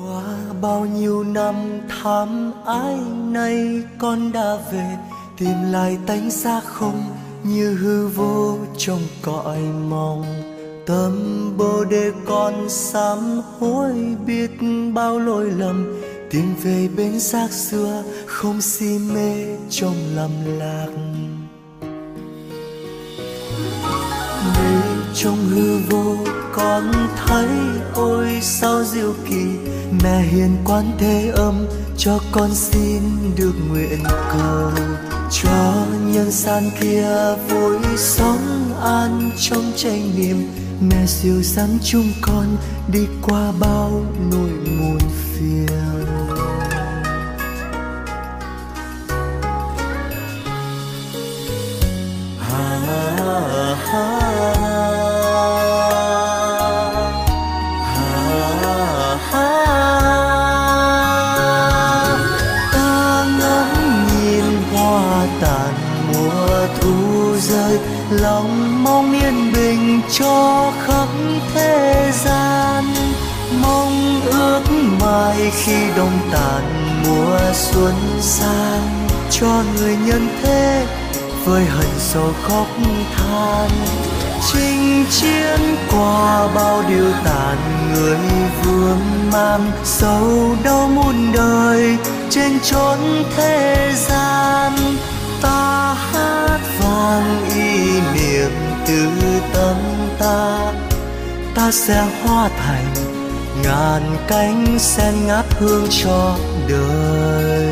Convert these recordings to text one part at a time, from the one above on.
qua bao nhiêu năm thăm ái nay con đã về, tìm lại tánh xa không như hư vô trong cõi mong. Tâm bồ đề con sám hối biết bao lỗi lầm, tìm về bên xác xưa không si mê trong lầm lạc. Trong hư vô con thấy ôi sao diệu kỳ, mẹ hiền quan thế âm cho con xin được nguyện cầu cho nhân gian kia vui sống an trong tranh niệm. Mẹ siêu dẫn chúng con đi qua bao nỗi muôn phiền. Cho khắp thế gian, mong ước mai khi đông tàn mùa xuân sang. Cho người nhân thế với hận sầu khóc than, chinh chiến qua bao điều tàn người vương mang. Sâu đau muôn đời trên chốn thế gian, ta hát vang y niệm từ tâm ta ta sẽ hóa thành ngàn cánh sen ngát hương cho đời.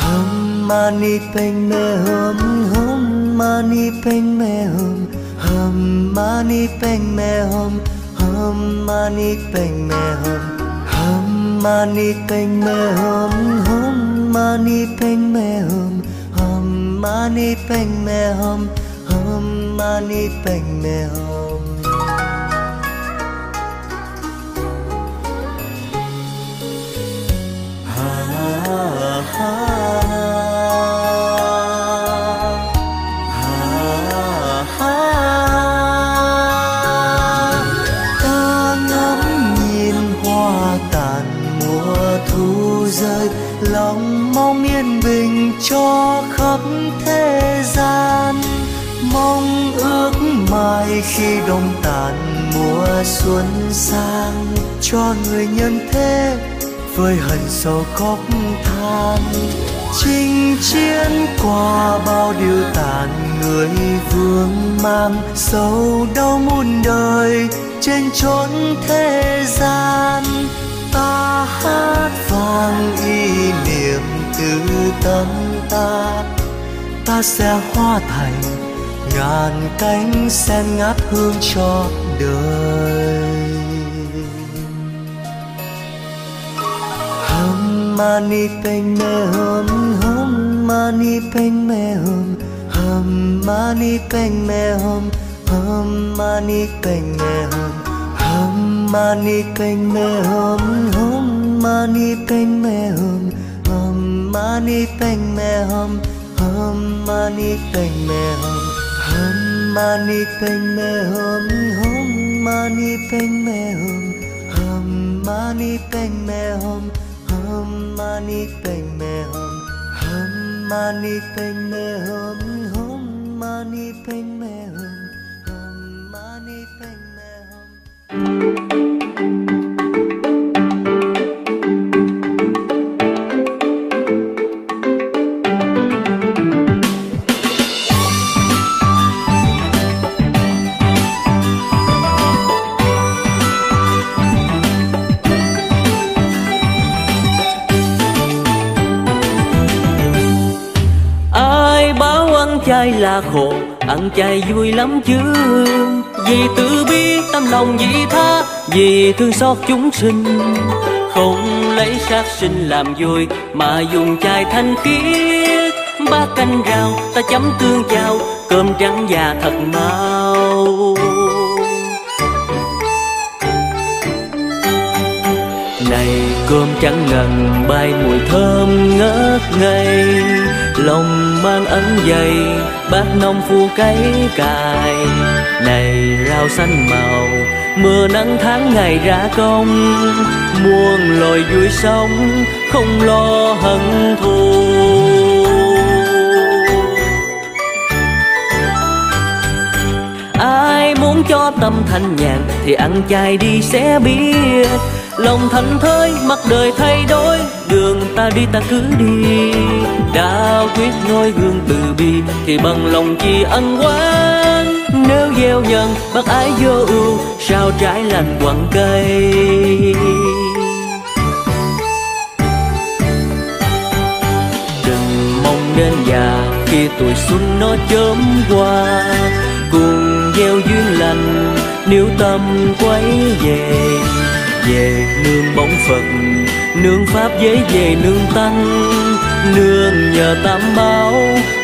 Hum mani padme hum hum mani padme hum hum mani padme hum hum mani padme hum hum mani padme hum hum mani padme hum hum माने पंग में हम हम माने पंग में हम हा हा हा rơi lòng mong yên bình cho khắp thế gian. Mong ước mai khi đông tàn mùa xuân sang, cho người nhân thế với hận sầu khóc than. Chinh chiến qua bao điều tàn, người vương mang sâu đau muôn đời trên chốn thế gian ta hát vang ý niệm từ tâm ta. Ta sẽ hóa thành ngàn cánh sen ngát hương cho đời. Hum mani padme hum hum mani padme hum hum mani padme hum hum mani peng me hum mani padme hum hum mani padme hum hum mani padme hum hum mani padme hum hum mani padme hum hum mani padme hum hum mani padme hum hum mani padme hum hum mani padme hum hôm mani kênh mê hôm chay là khổ ăn chay vui lắm chứ? Vì tự bi tâm lòng vị tha, vì thương xót chúng sinh. Không lấy sát sinh làm vui mà dùng chai thanh khiết. Ba canh rau ta chấm tương chao, cơm trắng già thật mau. Này cơm trắng ngần bay mùi thơm ngất ngây, lòng mang ấn dày bác nông phu cấy cài. Này, rau xanh màu, mưa nắng tháng ngày ra công. Muôn loài vui sống, không lo hận thù. Ai muốn cho tâm thanh nhàn, thì ăn chay đi sẽ biết lòng thành thơi mặc đời thay đổi đường ta đi ta cứ đi. Đã quyết noi gương từ bi thì bằng lòng chi ân oán. Nếu gieo nhân, bác ái vô ưu, sao trái lành quặng cây? Đừng mong đến già khi tuổi xuân nó chớm qua. Cùng gieo duyên lành, nếu tâm quay về về nương bóng phật, nương pháp giới về nương tăng. Nương nhờ tam bảo,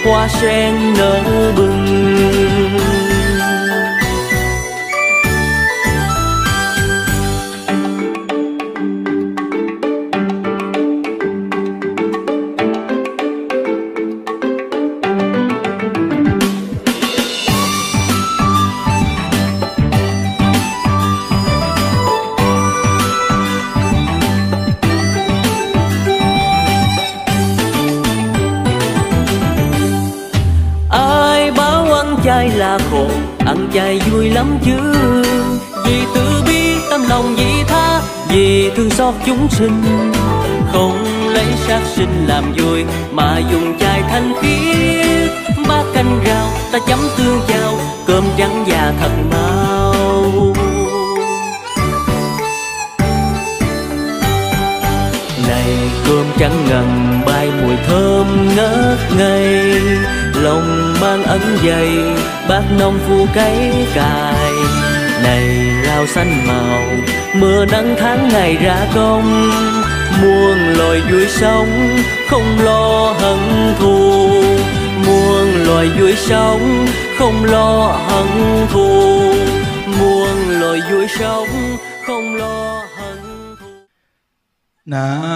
hoa sen nở bừng. Lắm chứ? Vì từ bi tâm lòng vì tha, vì thương xót chúng sinh. Không lấy sát sinh làm vui mà dùng chai thanh khiết. Ba canh rau ta chấm tương chao cơm trắng già thật mau. Này cơm trắng ngần, bay mùi thơm ngất ngây lòng mang ấn dày bác nông phu cấy cài. Này lao xanh màu, mưa nắng tháng ngày ra công. Muôn loài vui sống, không lo hận thù. Muôn loài vui sống, không lo hận thù. Muôn loài vui sống, không lo hận thù. Nào.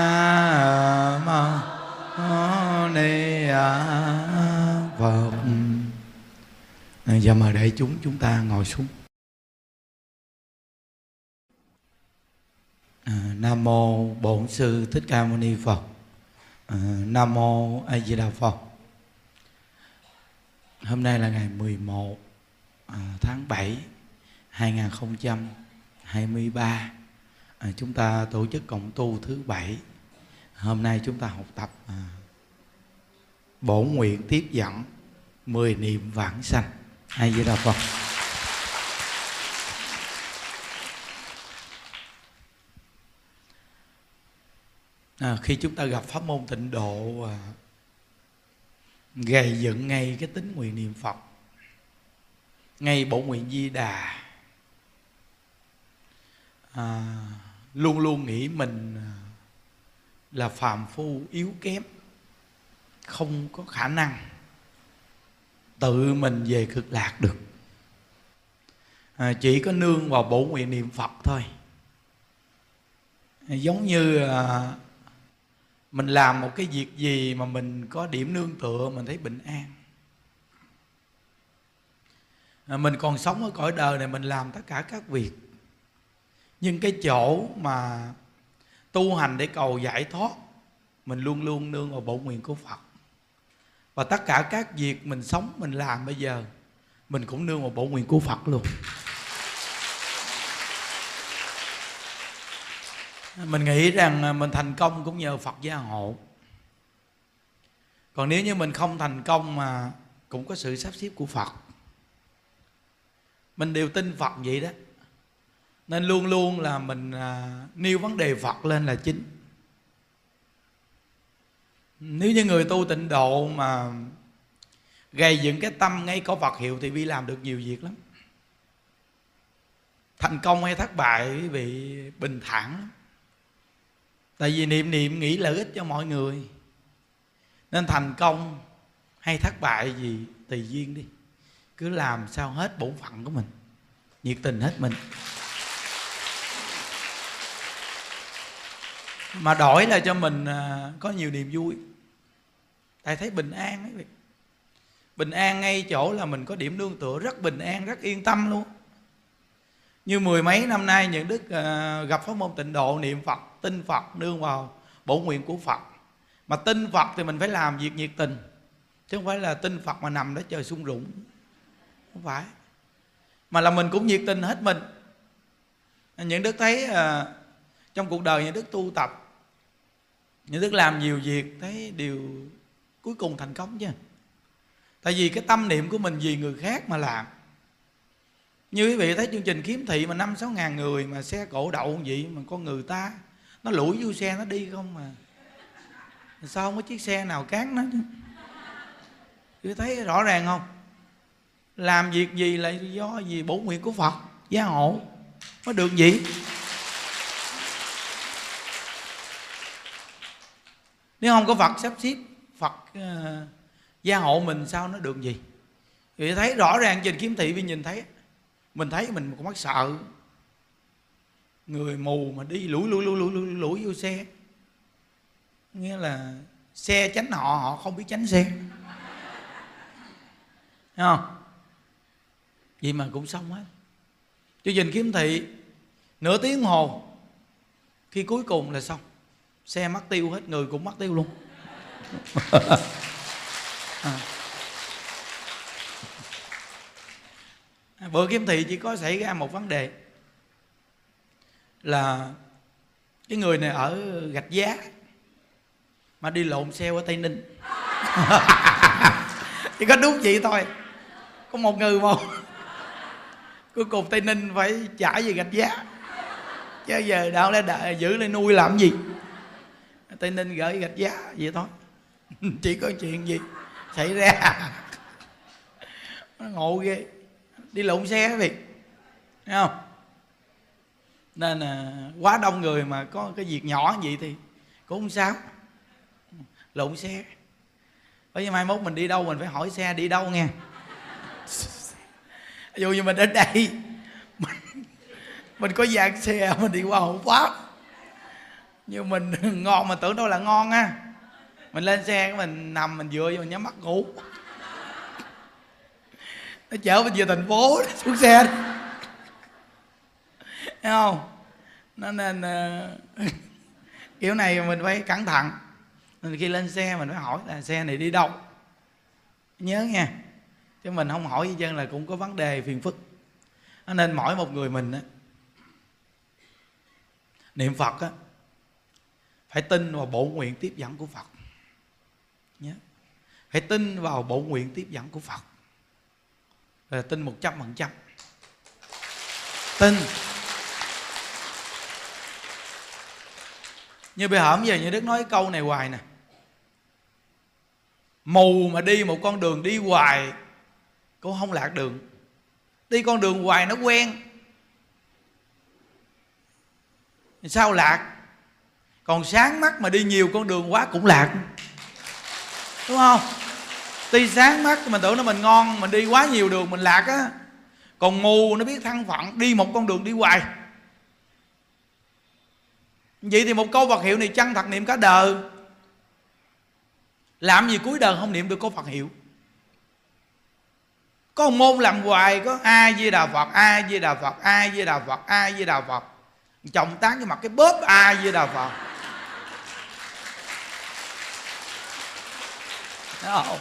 giờ mời đại chúng chúng ta ngồi xuống. À, nam mô bổn sư thích ca mâu ni phật. À, nam mô a di đà phật. Hôm nay là ngày 11 à, tháng 7 2023 à, chúng ta tổ chức cộng tu thứ bảy. Hôm nay chúng ta học tập à, bổn nguyện tiếp dẫn 10 niệm vãng sanh ai di đà phật. À, khi chúng ta gặp pháp môn tịnh độ à, gầy dựng ngay cái tính nguyện niệm phật ngay bổ nguyện di đà à, luôn luôn nghĩ mình à, là phàm phu yếu kém không có khả năng tự mình về cực lạc được. À, chỉ có nương vào bổ nguyện niệm phật thôi. À, giống như à, mình làm một cái việc gì mà mình có điểm nương tựa mình thấy bình an. À, mình còn sống ở cõi đời này mình làm tất cả các việc. Nhưng cái chỗ mà tu hành để cầu giải thoát mình luôn luôn nương vào bổ nguyện của phật và tất cả các việc mình sống mình làm bây giờ mình cũng nương vào bộ nguyện của phật luôn. Mình nghĩ rằng à, mình thành công cũng nhờ phật gia hộ. Còn nếu như mình không thành công mà cũng có sự sắp xếp của phật. Mình đều tin phật vậy đó. Nên luôn luôn là mình à, nêu vấn đề phật lên là chính nếu như người tu tịnh độ mà gây dựng cái tâm ngay có Phật hiệu thì vi làm được nhiều việc lắm. Thành công hay thất bại quý vị bình thản lắm. Tại vì niệm niệm nghĩ lợi ích cho mọi người. Nên thành công hay thất bại gì tùy duyên đi. Cứ làm sao hết bổn phận của mình. Nhiệt tình hết mình. Mà đổi là cho mình à, có nhiều niềm vui tại thấy bình an ấy bình an ngay chỗ là mình có điểm nương tựa rất bình an rất yên tâm luôn. Như mười mấy năm nay những đức uh, gặp pháp môn tịnh độ niệm phật tin phật nương vào bổn nguyện của phật. Mà tin phật thì mình phải làm việc nhiệt tình chứ không phải là tin phật mà nằm đó chờ sung rụng. Không phải. Mà là mình cũng nhiệt tình hết mình. Những đức thấy uh, trong cuộc đời những đức tu tập những đức làm nhiều việc thấy điều cuối cùng thành công chứ tại vì cái tâm niệm của mình vì người khác mà làm. Như quý vị thấy chương trình kiếm thị mà năm sáu ngàn người mà xe cổ đậu vậy mà con người ta, nó lủi vô xe nó đi không mà. Sao không có chiếc xe nào cán nó chứ? Quý thấy rõ ràng không? Làm việc gì là do gì? Bổ nguyện của phật, gia hộ, mới được gì nếu không có phật sắp xếp phật uh, gia hộ mình sao nó được gì? Thì thấy rõ ràng trên kiếm thị vì nhìn thấy mình thấy mình cũng mắc sợ. Người mù mà đi lủi lủi lủi lủi lủi, lủi vô xe. Nghĩa là xe tránh họ họ không biết tránh xe. Thấy không? Vậy mà cũng xong hết. Chương trình kiếm thị nửa tiếng hồ khi cuối cùng là xong. Xe mất tiêu hết người cũng mất tiêu luôn. À. bữa kiếm thị chỉ có xảy ra một vấn đề là cái người này ở gạch giá mà đi lộn xe qua tây ninh. Chỉ có đúng vậy thôi, có một người một cuối cùng tây ninh phải trả về gạch giá. Chứ giờ đâu lẽ đợi giữ lên nuôi làm gì? Tây ninh gửi gạch giá vậy thôi. chỉ có chuyện gì xảy ra? Nó ngộ ghê. Đi lộn xe vậy thấy không? Nên là quá đông người mà có cái việc nhỏ vậy thì cũng không sao. Lộn xe. Bởi vì mai mốt mình đi đâu mình phải hỏi xe đi đâu nghe. Dù như mình đến đây mình, mình có dạng xe mình đi qua hộ pháp nhưng mình ngon mà tưởng đâu là ngon á mình lên xe mình nằm mình vừa vô mình nhắm mắt ngủ. Nó chở mình về thành phố xuống xe. Thấy không? Nó nên uh, kiểu này mình phải cẩn thận. Nên khi lên xe mình phải hỏi là xe này đi đâu? Nhớ nha. Chứ mình không hỏi gì chân là cũng có vấn đề phiền phức. Nên mỗi một người mình á. Niệm phật á phải tin vào bộ nguyện tiếp dẫn của phật nhé hãy tin vào bộ nguyện tiếp dẫn của phật. Là tin một trăm phần trăm. Tin. Như bây giờ giờ như đức nói câu này hoài nè. Mù mà đi một con đường đi hoài cũng không lạc đường. Đi con đường hoài nó quen. Sao lạc? Còn sáng mắt mà đi nhiều con đường quá cũng lạc đúng không? Tuy sáng mắt mình tưởng nó mình ngon, mình đi quá nhiều đường, mình lạc á. Còn mù nó biết thân phận đi một con đường đi hoài. Vậy thì một câu Phật hiệu này chân thật niệm cả đời? Làm gì cuối đời không niệm được câu Phật hiệu? Có một môn làm hoài, có ai di đà phật ai di đà phật ai di đà phật ai di đà phật. Chồng tán cái mặt cái bóp ai di đà phật. Thấy không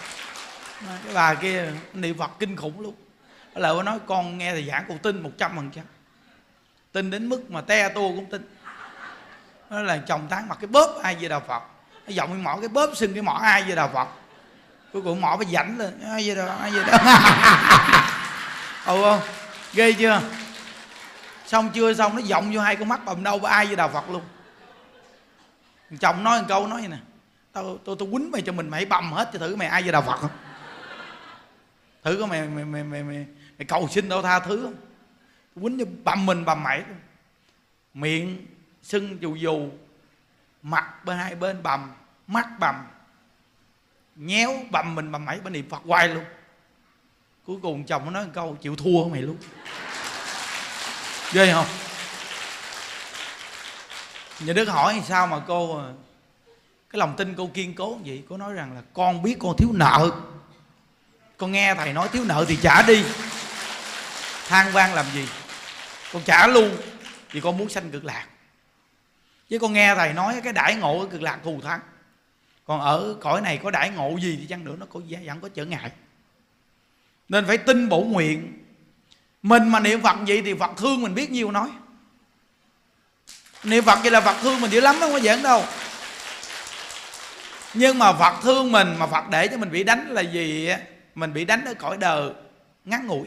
cái bà kia niệm phật kinh khủng luôn. Lời bà nói con nghe thầy giảng con tin một trăm phần trăm. Tin đến mức mà te tua cũng tin. Nó là chồng tán mặt cái bóp ai về đạo phật. Nó giọng cái mỏ cái bóp xưng cái mỏ ai về đạo phật. Cuối cùng mỏ phải dảnh lên. Ai về đạo, ai về đó ừ không ghê chưa? Xong chưa xong nó giọng vô hai con mắt bầm đâu ai về đạo phật luôn. Chồng nói một câu nói vậy nè tao tôi tôi quýnh mày cho mình mày bầm hết cho thử mày ai với đạo phật không? Thử có mày mày mày mày, mày, mày cầu xin tao tha thứ không? Quýnh cho bầm mình bầm mày luôn miệng sưng dù dù mặt bên hai bên bầm mắt bầm nhéo bầm mình bầm mẩy bên niệm phật hoài luôn. Cuối cùng chồng nó nói một câu chịu thua mày luôn? Ghê không? Nhà đức hỏi sao mà cô cái lòng tin cô kiên cố vậy, cô nói rằng là, con biết con thiếu nợ. Con nghe thầy nói thiếu nợ thì trả đi. Than vang làm gì? Con trả luôn, vì con muốn sanh cực lạc. Chứ con nghe thầy nói cái đại ngộ cực lạc thù thắng. Còn ở cõi này có đại ngộ gì thì chăng nữa nó có vẫn có trở ngại. Nên phải tin bổ nguyện. Mình mà niệm phật vậy thì phật thương mình biết nhiều nói. Niệm phật vậy là phật thương mình dữ lắm không có giỡn đâu nhưng mà phật thương mình mà phật để cho mình bị đánh là gì mình bị đánh ở cõi đời ngắn ngủi.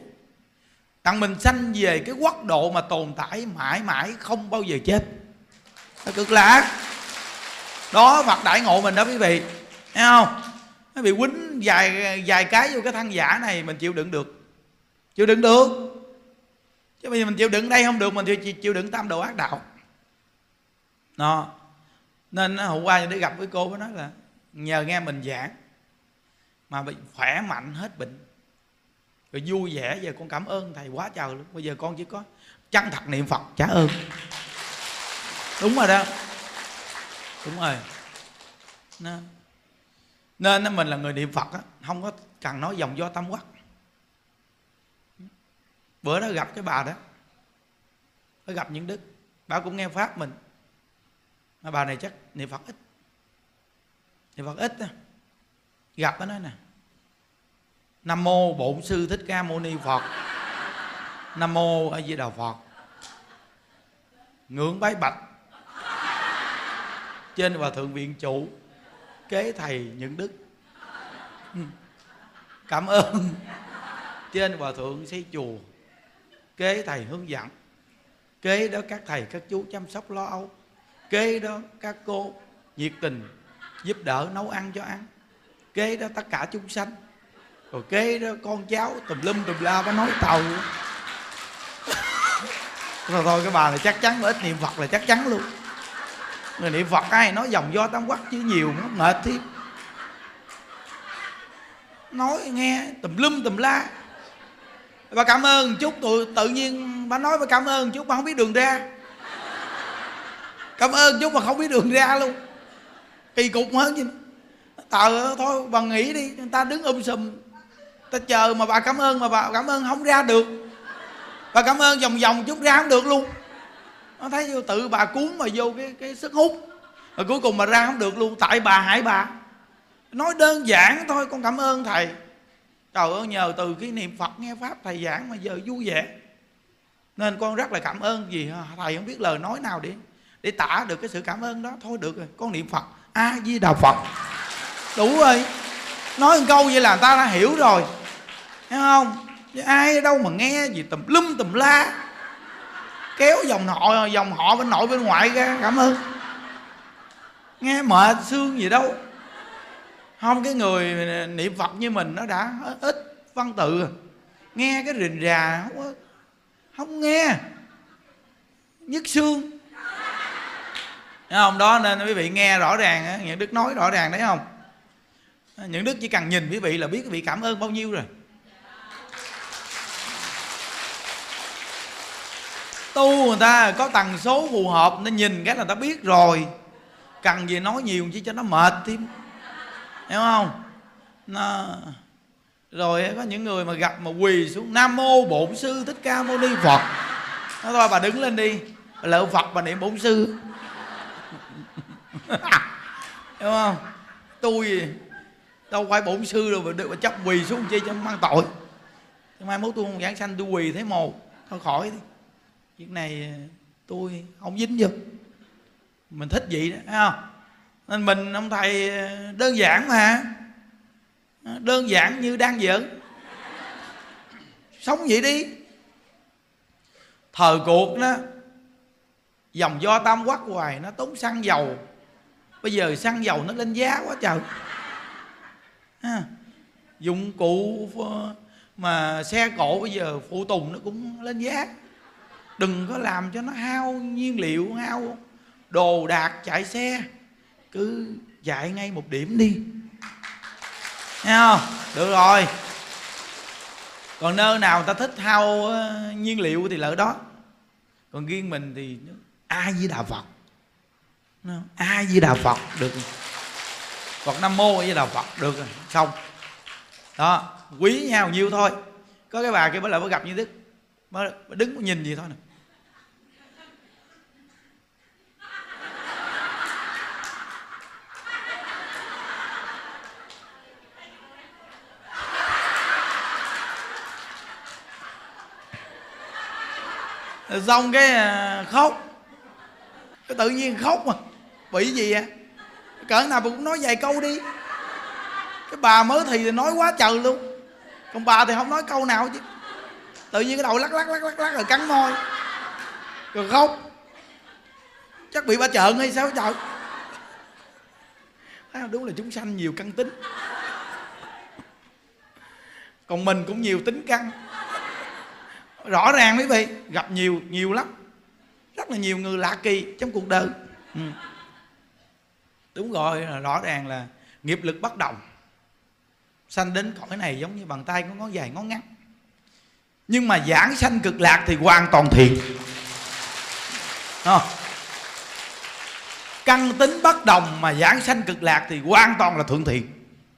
Rằng mình sanh về cái quốc độ mà tồn tại mãi mãi không bao giờ chết. Nó cực lạc. Đó Phật đại ngộ mình đó quý vị. Thấy không? Nó bị quýnh vài, vài cái vô cái thân giả này Mình chịu đựng được. Chịu đựng được. Chứ bây giờ mình chịu đựng đây không được Mình chịu, chịu đựng tam độ ác đạo. Đó. Nên hôm qua để gặp với cô mới nói là Nhờ nghe mình giảng Mà bị khỏe mạnh hết bệnh. Rồi vui vẻ, giờ con cảm ơn thầy quá trời luôn. Bây giờ con chỉ có chân thật niệm phật trả ơn. Đúng rồi đó. Đúng rồi. Nên nên mình là người niệm phật á, không có cần nói dòng do tâm quắc. Bữa đó gặp cái bà đó. Có gặp những đức. Bà cũng nghe pháp mình. Mà bà này chắc niệm phật ít thì phật ít đó. gặp nó nói nè, nam mô bổn sư thích ca mâu ni phật. Nam mô a di đà phật. Ngưỡng bái bạch. Trên hòa thượng viện chủ, kế thầy những đức. Cảm ơn. Trên hòa thượng xây chùa, kế thầy hướng dẫn. Kế đó các thầy, các chú chăm sóc lo âu. Kế đó các cô nhiệt tình giúp đỡ, nấu ăn cho ăn. Kế đó tất cả chúng sanh. Rồi kế đó con cháu, tùm lum tùm la nó nói tàu. Rồi thôi, cái bà này chắc chắn là ít niệm phật là chắc chắn luôn. Người niệm phật ai nói dòng do tam quắc chứ nhiều, nó mệt thiệt. Nói, nghe, tùm lum tùm la. Bà cảm ơn chút tụi tự nhiên bà nói bà cảm ơn chút, bà không biết đường ra. Cảm ơn chút mà không biết đường ra luôn kỳ cục hơn chứ tờ thôi, bà nghỉ đi, người ta đứng um sùm. Ta chờ mà bà cảm ơn mà bà cảm ơn không ra được. Bà cảm ơn vòng vòng chút ra không được luôn. Nó thấy vô tự bà cuốn mà vô cái cái sức hút. Rồi cuối cùng mà ra không được luôn, tại bà, hại bà. Nói đơn giản thôi, con cảm ơn thầy. Trời ơi, nhờ từ cái niệm phật nghe pháp thầy giảng mà giờ vui vẻ. Nên con rất là cảm ơn gì thầy không biết lời nói nào để để tả được cái sự cảm ơn đó. Thôi được rồi, con niệm phật a di đà phật. Đủ rồi. Nói một câu vậy là người ta đã hiểu rồi. Thấy không? Chứ ai đâu mà nghe gì tùm lum tùm la. Kéo dòng họ dòng họ bên nội bên ngoại ra. Cảm ơn. Nghe mệt xương gì đâu. Không cái người niệm phật như mình nó đã ít văn tự nghe cái rình rà không, không nghe. Nhức xương. Thấy không? Đó, nên quý vị nghe rõ ràng những đức nói rõ ràng đấy không? Những đức chỉ cần nhìn quý vị là biết quý vị cảm ơn bao nhiêu rồi. Tu người ta có tần số phù hợp nên nhìn cái là ta biết rồi. Cần gì nói nhiều chứ cho nó mệt thêm. Hiểu không? Nó rồi có những người mà gặp mà quỳ xuống, nam mô bổn sư thích ca mâu ni phật. Nó thôi, bà đứng lên đi. Lỡ phật, bà niệm bổn sư. đúng không? Tôi đâu phải bổn sư đâu, mà được mà chấp quỳ xuống chi cho mang tội. Mai mốt tôi không giảng sanh, tôi quỳ thấy một thôi khỏi đi. Việc này tôi không dính vô. Mình thích vậy đó, thấy không? Nên mình ông thầy đơn giản mà. Đơn giản như đang giỡn sống vậy đi. Thời cuộc đó. Dòng do tam quắc hoài, nó tốn xăng dầu bây giờ xăng dầu nó lên giá quá trời. À, dụng cụ ờ, mà xe cộ bây giờ phụ tùng nó cũng lên giá. Đừng có làm cho nó hao nhiên liệu hao đồ đạc chạy xe. Cứ chạy ngay một điểm đi. Thấy không? Được rồi. Còn nơi nào người ta thích hao ờ, nhiên liệu thì lỡ đó. Còn riêng mình thì a di đà phật? A di đà phật, được phật nam mô a di đà phật, được rồi, xong. Đó, quý nhau nhiêu thôi. Có cái bà kia mới lại mới gặp như đức mới đứng nhìn gì thôi nè. Xong cái à, khóc. Cái tự nhiên khóc mà bị gì à cỡ nào cũng nói vài câu đi. Cái bà mới thì nói quá trời luôn. Còn bà thì không nói câu nào chứ. Tự nhiên cái đầu lắc lắc lắc lắc lắc rồi cắn môi. Rồi khóc. Chắc bị ba trợn hay sao trời? Đúng là chúng sanh nhiều căn tính. Còn mình cũng nhiều tính căn. Rõ ràng quý vị, gặp nhiều nhiều lắm. Rất là nhiều người lạ kỳ trong cuộc đời. Ừ đúng rồi rõ ràng là nghiệp lực bất đồng sanh đến cõi này giống như bàn tay có ngón dài, ngón ngắn nhưng mà giảng sanh cực lạc thì hoàn toàn thiện không? căn tính bất đồng mà giảng sanh cực lạc thì hoàn toàn là thượng thiện.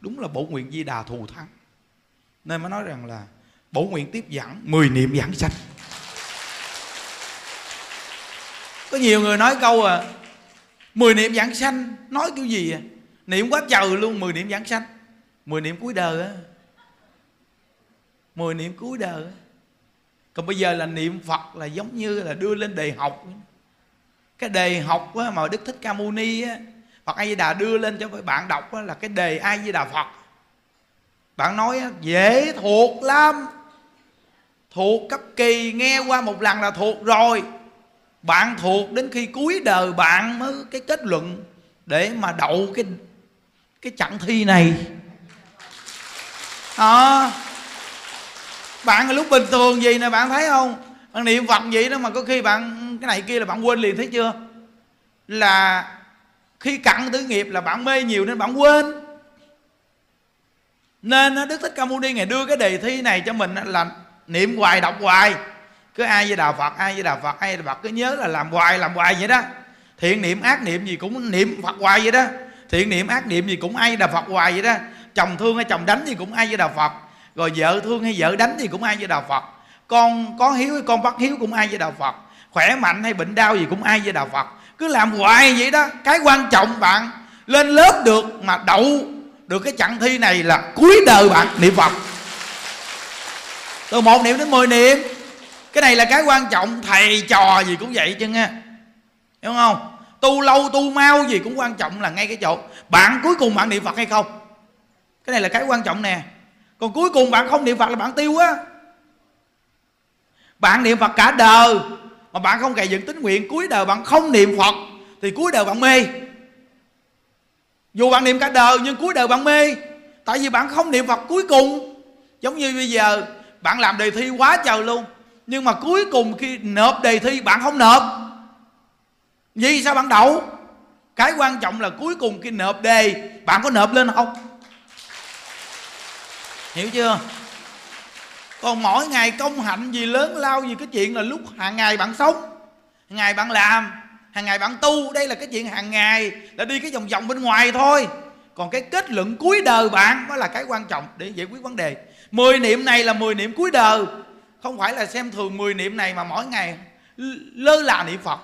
Đúng là bổ nguyện di đà thù thắng. Nên mới nói rằng là bổ nguyện tiếp giảng 10 niệm giảng sanh. Có nhiều người nói câu à 10 niệm giảng sanh nói kiểu gì à? Niệm quá trời luôn 10 niệm giảng sanh. 10 niệm cuối đời á. 10 niệm cuối đời á. Còn bây giờ là niệm Phật là giống như là đưa lên đề học. Cái đề học á, mà Đức Thích Ca Mâu Ni á, Phật A Di Đà đưa lên cho bạn đọc á, là cái đề A Di Đà Phật. Bạn nói á, dễ thuộc lắm. Thuộc cấp kỳ nghe qua một lần là thuộc rồi bạn thuộc đến khi cuối đời bạn mới cái kết luận để mà đậu cái cái chặng thi này. À, bạn lúc bình thường gì nè bạn thấy không? Bạn niệm phật vậy đó mà có khi bạn cái này kia là bạn quên liền thấy chưa? Là khi cặn tử nghiệp là bạn mê nhiều nên bạn quên. Nên đức thích ca mâu ni ngày đưa cái đề thi này cho mình là niệm hoài đọc hoài cứ ai với đạo phật, ai với đạo phật, ai với đạo phật. Cứ nhớ là làm hoài làm hoài vậy đó. Thiện niệm, ác niệm gì cũng niệm phật hoài vậy đó. Thiện niệm, ác niệm gì cũng ai với đà phật hoài vậy đó. Chồng thương hay chồng đánh thì cũng ai với đạo phật. Rồi vợ thương hay vợ đánh thì cũng ai với đạo phật. Con có hiếu hay con bắt hiếu cũng ai với đạo phật. Khỏe mạnh hay bệnh đau gì cũng ai với đạo phật. Cứ làm hoài vậy đó. Cái quan trọng bạn lên lớp được mà đậu được cái chặng thi này là cuối đời bạn niệm phật. Từ một niệm đến mười niệm cái này là cái quan trọng, thầy trò gì cũng vậy chứ nghe. Hiểu không? Tu lâu, tu mau gì cũng quan trọng là ngay cái chỗ. Bạn cuối cùng bạn niệm phật hay không? Cái này là cái quan trọng nè. Còn cuối cùng bạn không niệm phật là bạn tiêu á. Bạn niệm phật cả đời mà bạn không gầy dựng tính nguyện, cuối đời bạn không niệm phật thì cuối đời bạn mê. Dù bạn niệm cả đời nhưng cuối đời bạn mê. Tại vì bạn không niệm phật cuối cùng. Giống như bây giờ, bạn làm đề thi quá trời luôn nhưng mà cuối cùng khi nộp đề thi, bạn không nộp. Vì sao bạn đậu? Cái quan trọng là cuối cùng khi nộp đề, bạn có nộp lên không? Hiểu chưa? Còn mỗi ngày công hạnh gì, lớn lao gì, cái chuyện là lúc hàng ngày bạn sống, hàng ngày bạn làm, hàng ngày bạn tu, đây là cái chuyện hàng ngày, là đi cái vòng vòng bên ngoài thôi. Còn cái kết luận cuối đời bạn mới là cái quan trọng để giải quyết vấn đề. Mười niệm này là mười niệm cuối đời không phải là xem thường mười niệm này mà mỗi ngày lơ là niệm phật,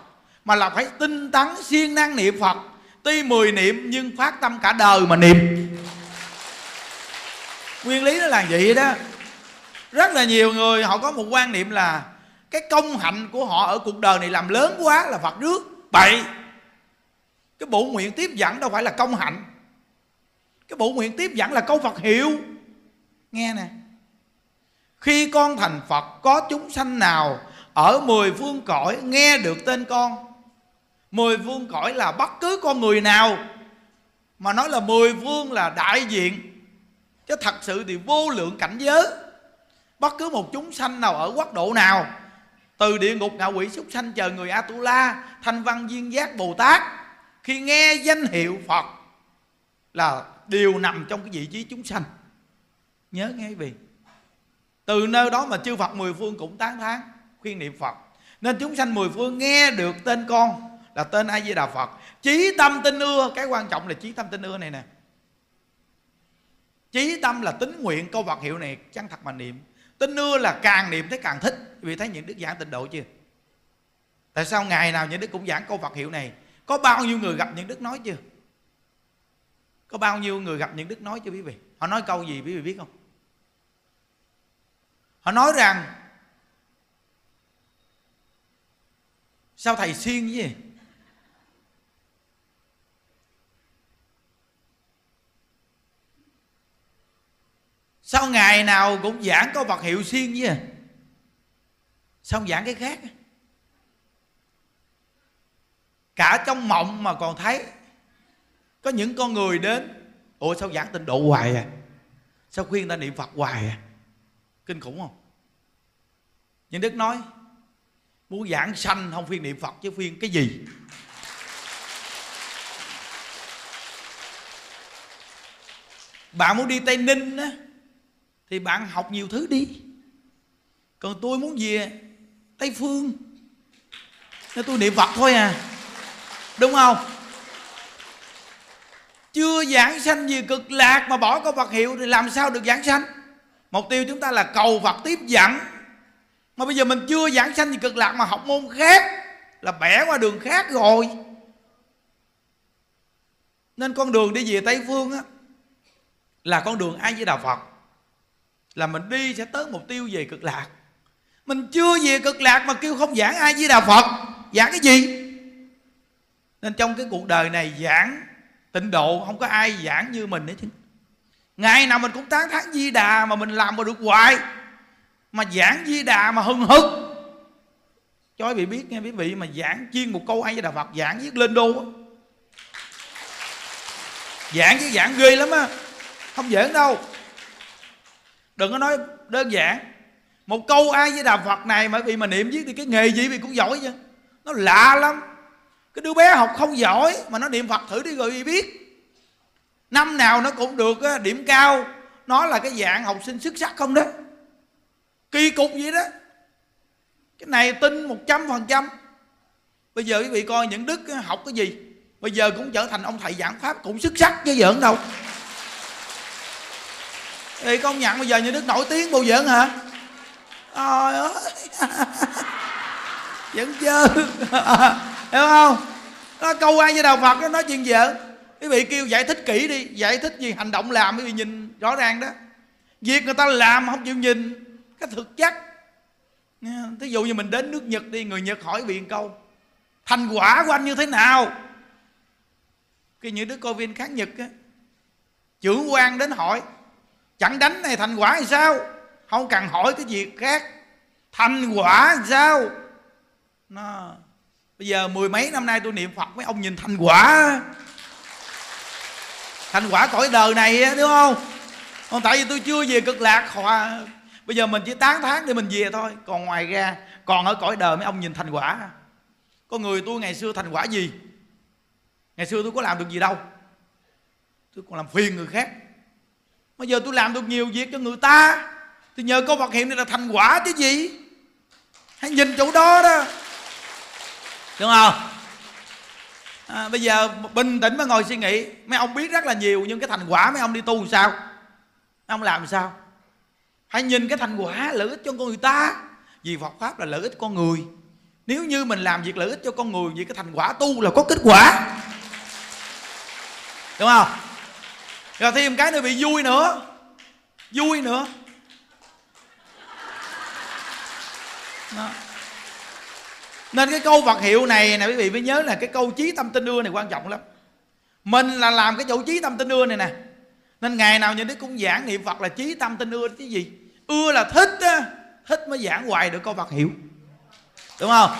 mà là phải tinh tấn siêng năng niệm phật. Tuy mười niệm nhưng phát tâm cả đời mà niệm. Nguyên lý nó là vậy đó. Rất là nhiều người họ có một quan niệm là cái công hạnh của họ ở cuộc đời này làm lớn quá là phật rước. Bậy. Cái bộ nguyện tiếp dẫn đâu phải là công hạnh. Cái bộ nguyện tiếp dẫn là câu phật hiệu. Nghe nè khi con thành phật, có chúng sanh nào ở mười phương cõi nghe được tên con? Mười phương cõi là bất cứ con người nào mà nói là mười phương là đại diện. Chứ thật sự thì vô lượng cảnh giới. Bất cứ một chúng sanh nào ở quốc độ nào, từ địa ngục ngạ quỷ súc sanh chờ người atula, thanh văn duyên giác bồ tát khi nghe danh hiệu phật là đều nằm trong cái vị trí chúng sanh. Nhớ nghe quý vị từ nơi đó mà chư phật mười phương cũng tán thán, khuyên niệm phật. Nên chúng sanh mười phương nghe được tên con là tên a di đà phật. Chí tâm tin ưa, cái quan trọng là chí tâm tin ưa này nè. Chí tâm là tính nguyện câu vật hiệu này chân thật mà niệm. Tin ưa là càng niệm thấy càng thích, vì thấy những đức giảng tịnh độ chưa? Tại sao ngày nào những đức cũng giảng câu vật hiệu này? Có bao nhiêu người gặp những đức nói chưa? Có bao nhiêu người gặp những đức nói chưa quý vị? Họ nói câu gì quý vị biết không? Họ nói rằng, sao thầy siêng gì sao ngày nào cũng giảng có vật hiệu siêng gì sao không giảng cái khác? Cả trong mộng mà còn thấy, có những con người đến, ủa, sao giảng tịnh độ hoài à? Sao khuyên ta niệm phật hoài à? Kinh khủng không? Nhưng đức nói, muốn giảng sanh không phiên niệm phật chứ phiên cái gì? Bạn muốn đi tây ninh á, thì bạn học nhiều thứ đi. Còn tôi muốn về tây phương, nên tôi niệm phật thôi à. Đúng không? Chưa giảng sanh gì cực lạc mà bỏ câu Phật hiệu thì làm sao được giảng sanh? Mục tiêu chúng ta là cầu Phật tiếp dẫn. Mà bây giờ mình chưa giảng sanh gì cực lạc mà học môn khác là bẻ qua đường khác rồi. Nên con đường đi về Tây Phương á, là con đường ai với Đạo Phật. Là mình đi sẽ tới mục tiêu về cực lạc. Mình chưa về cực lạc mà kêu không giảng ai với Đạo Phật. Giảng cái gì? Nên trong cái cuộc đời này giảng, tịnh độ không có ai giảng như mình hết chứ ngày nào mình cũng tán thán di đà mà mình làm mà được hoài. Mà giảng di đà mà hưng hực. Cho quý vị biết nghe quý vị, mà giảng chuyên một câu ai với đà phật, giảng viết lên đô giảng với giảng ghê lắm á. Không giỡn đâu. Đừng có nói đơn giản. Một câu ai với đà phật này mà vì mà niệm viết thì cái nghề gì vì cũng giỏi chứ. Nó lạ lắm. Cái đứa bé học không giỏi mà nó niệm phật thử đi rồi biết năm nào nó cũng được điểm cao. Nó là cái dạng học sinh xuất sắc không đó? Kỳ cục vậy đó. Cái này tin một trăm phần trăm. Bây giờ quý vị coi những đức học cái gì? Bây giờ cũng trở thành ông thầy giảng pháp cũng xuất sắc chứ giỡn đâu. Thì công nhận bây giờ những đức nổi tiếng bao giỡn hả? Trời ơi. Vẫn chưa hiểu không? Nó câu ai với đạo phật nó nói chuyện giỡn quý vị kêu giải thích kỹ đi, giải thích gì hành động làm quý vị nhìn rõ ràng đó. Việc người ta làm không chịu nhìn, cái thực chất. Thí dụ như mình đến nước nhật đi, người nhật hỏi vị câu, thành quả của anh như thế nào? Khi những đứa cô viên khác nhật á, trưởng quan đến hỏi, chẳng đánh này thành quả thì sao? Không cần hỏi cái việc khác. Thành quả thì sao? Nó, bây giờ mười mấy năm nay tôi niệm phật, mấy ông nhìn thành quả thành quả cõi đời này đúng không? Còn tại vì tôi chưa về cực lạc hòa. Bây giờ mình chỉ tán tháng để mình về thôi. Còn ngoài ra, còn ở cõi đời mấy ông nhìn thành quả. Có người tôi ngày xưa thành quả gì? Ngày xưa tôi có làm được gì đâu. Tôi còn làm phiền người khác. Bây giờ tôi làm được nhiều việc cho người ta. Thì nhờ câu vật hiện này là thành quả chứ gì? Hãy nhìn chỗ đó đó. Đúng không? À, bây giờ bình tĩnh mà ngồi suy nghĩ. Mấy ông biết rất là nhiều nhưng cái thành quả mấy ông đi tu sao? Mấy ông làm sao? Hãy nhìn cái thành quả lợi ích cho con người ta. Vì Phật pháp là lợi ích con người. Nếu như mình làm việc lợi ích cho con người vì cái thành quả tu là có kết quả. Đúng không? Rồi thêm cái nữa bị vui nữa. Vui nữa. Đó nên cái câu vật hiệu này nè, quý vị mới nhớ là cái câu chí tâm tinh ưa này quan trọng lắm. Mình là làm cái chỗ chí tâm tinh ưa này nè. Nên ngày nào như đức cũng giảng niệm phật là chí tâm tin ưa chứ gì? Ưa là thích á, thích mới giảng hoài được câu phật hiệu. Đúng không?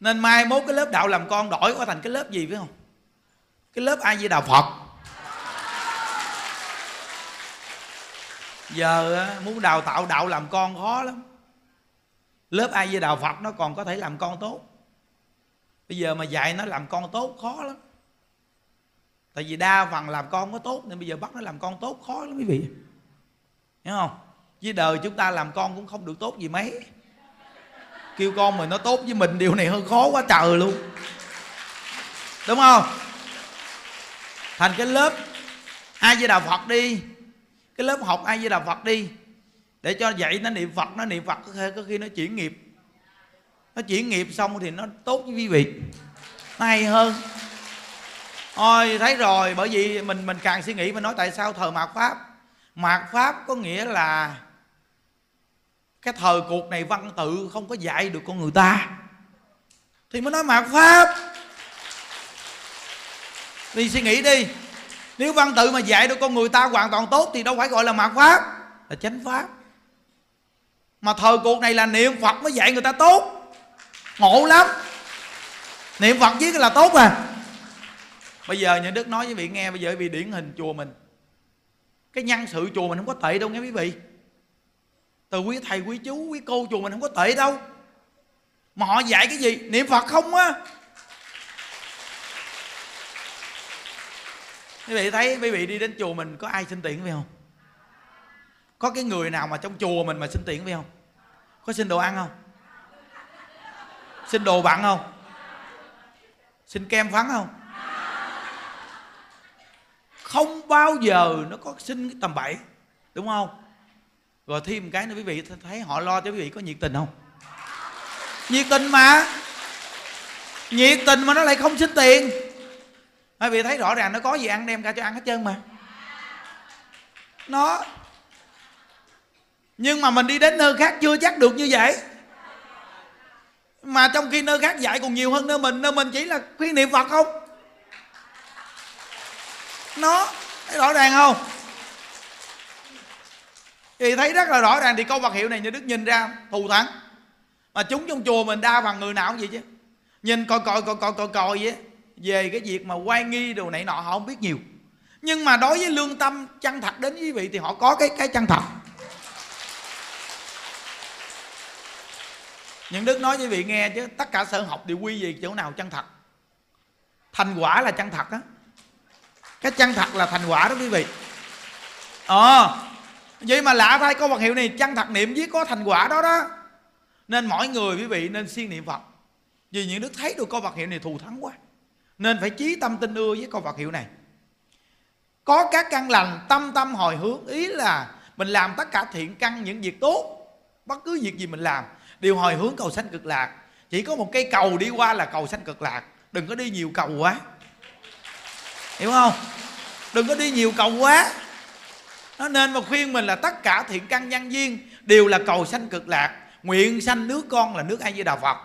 Nên mai mốt cái lớp đạo làm con đổi qua thành cái lớp gì, phải không? Cái lớp ai di đạo phật. Giờ muốn đào tạo đạo làm con khó lắm. Lớp ai với đạo phật nó còn có thể làm con tốt. Bây giờ mà dạy nó làm con tốt khó lắm. Tại vì đa phần làm con có tốt, nên bây giờ bắt nó làm con tốt khó lắm quý vị. Hiểu không? Với đời chúng ta làm con cũng không được tốt gì mấy. Kêu con mình nó tốt với mình, điều này hơi khó quá trời luôn. Đúng không? Thành cái lớp ai với đạo phật đi cái lớp học ai với đà phật đi để cho dạy nó niệm phật nó niệm phật có khi, có khi nó chuyển nghiệp. Nó chuyển nghiệp xong thì nó tốt với quý vị. Nó hay hơn. Ôi thấy rồi bởi vì mình mình càng suy nghĩ mình nói tại sao thờ mạt pháp? Mạt pháp có nghĩa là cái thời cuộc này văn tự không có dạy được con người ta. Thì mới nói mạt pháp. Đi suy nghĩ đi nếu văn tự mà dạy được con người ta hoàn toàn tốt thì đâu phải gọi là mạt pháp, là chánh pháp. Mà thời cuộc này là niệm phật mới dạy người ta tốt. Ngộ lắm. Niệm phật chứ là tốt à. Bây giờ những đức nói với vị nghe, bây giờ vì điển hình chùa mình. Cái nhân sự chùa mình không có tệ đâu nghe quý vị. Từ quý thầy, quý chú, quý cô chùa mình không có tệ đâu. Mà họ dạy cái gì? Niệm phật không á. Quý vị thấy quý vị đi đến chùa mình có ai xin tiền phải không? Có cái người nào mà trong chùa mình mà xin tiền phải không? Có xin đồ ăn không? Xin đồ bạn không? Xin kem phấn không? Không bao giờ nó có xin cái tầm bậy, đúng không? Rồi thêm một cái nữa quý vị thấy họ lo cho quý vị có nhiệt tình không? Nhiệt tình mà. Nhiệt tình mà nó lại không xin tiền. Bởi vì thấy rõ ràng nó có gì ăn, đem ra cho ăn hết trơn mà. Nó. Nhưng mà mình đi đến nơi khác chưa chắc được như vậy. Mà trong khi nơi khác dạy còn nhiều hơn nơi mình nơi mình chỉ là khuyên niệm phật không? Nó. Thấy rõ ràng không? Thì thấy rất là rõ ràng thì câu vật hiệu này như đức nhìn ra, thù thắng. Mà chúng trong chùa mình đa phần người nào cũng vậy chứ. Nhìn coi coi coi coi coi coi vậy về cái việc mà quay nghi đồ này nọ họ không biết nhiều. Nhưng mà đối với lương tâm chân thật đến quý vị thì họ có cái cái chân thật. Những đức nói với vị nghe chứ tất cả sở học đều quy về chỗ nào chân thật. Thành quả là chân thật á. Cái chân thật là thành quả đó quý vị. Ờ à, vậy mà lạ thay câu vật hiệu này chân thật niệm với có thành quả đó đó. Nên mỗi người quý vị nên siêng niệm phật. Vì những đức thấy được câu vật hiệu này thù thắng quá nên phải chí tâm tin ưa với câu vật hiệu này. Có các căn lành, tâm tâm hồi hướng, ý là mình làm tất cả thiện căn những việc tốt, bất cứ việc gì mình làm, đều hồi hướng cầu sanh cực lạc. Chỉ có một cây cầu đi qua là cầu sanh cực lạc. Đừng có đi nhiều cầu quá. Hiểu không? Đừng có đi nhiều cầu quá. Nó nên mà khuyên mình là tất cả thiện căn nhân duyên đều là cầu sanh cực lạc. Nguyện sanh nước con là nước ai với đà phật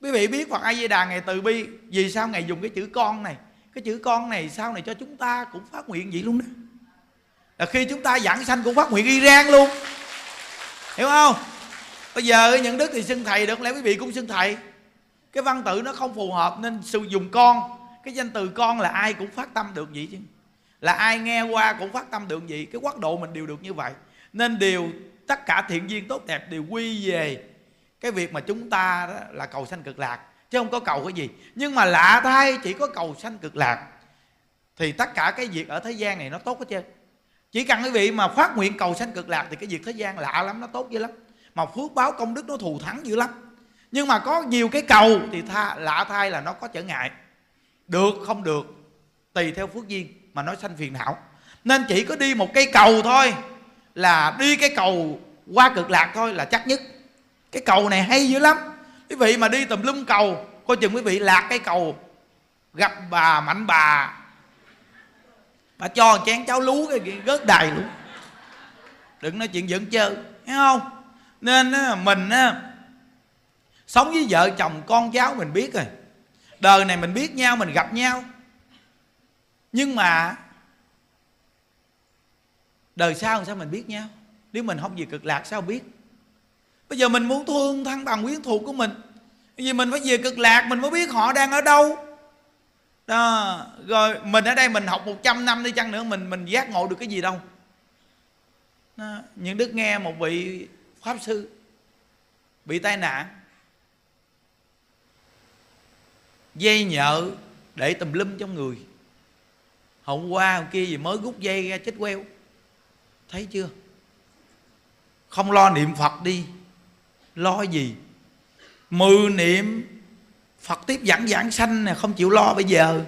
quý vị biết phật a di đà ngày từ bi, vì sao ngày dùng cái chữ con này? Cái chữ con này sau này cho chúng ta cũng phát nguyện vậy luôn đó. Là khi chúng ta giảng sanh cũng phát nguyện iran luôn. Hiểu không? Bây giờ những đức thì xưng thầy được, lẽ quý vị cũng xưng thầy. Cái văn tự nó không phù hợp nên sử dụng con. Cái danh từ con là ai cũng phát tâm được vậy chứ. Là ai nghe qua cũng phát tâm được vậy. Cái quốc độ mình đều được như vậy. Nên điều tất cả thiện duyên tốt đẹp đều quy về cái việc mà chúng ta đó là cầu sanh cực lạc chứ không có cầu cái gì. Nhưng mà lạ thay chỉ có cầu sanh cực lạc. Thì tất cả cái việc ở thế gian này nó tốt hết trơn. Chỉ cần quý vị mà phát nguyện cầu sanh cực lạc thì cái việc thế gian lạ lắm nó tốt dữ lắm. Mà phước báo công đức nó thù thắng dữ lắm. Nhưng mà có nhiều cái cầu thì tha, lạ thay là nó có trở ngại. Được không được tùy theo phước duyên mà nó sanh phiền não. Nên chỉ có đi một cây cầu thôi là đi cái cầu qua cực lạc thôi là chắc nhất cái cầu này hay dữ lắm. Quý vị mà đi tùm lum cầu, coi chừng quý vị lạc cái cầu, gặp bà mạnh bà. Bà cho chén cháo lú cái gớt đầy luôn. Đừng nói chuyện giận chơi thấy không? Nên mình sống với vợ chồng con cháu mình biết rồi. Đời này mình biết nhau, mình gặp nhau. Nhưng mà đời sau sao mình biết nhau? Nếu mình không gì cực lạc, sao biết? Bây giờ mình muốn thương thân bằng quyến thuộc của mình. Vì mình phải về cực lạc, mình mới biết họ đang ở đâu. Đó, rồi mình ở đây mình học 100 năm đi chăng nữa, mình mình giác ngộ được cái gì đâu. Đó. những đức nghe một vị pháp sư bị tai nạn, dây nhợ để tùm lum trong người. Hôm qua, hôm kia gì mới rút dây ra chết queo. Thấy chưa? Không lo niệm phật đi lo gì? Mười niệm, phật tiếp dẫn giảng sanh nè, không chịu lo bây giờ.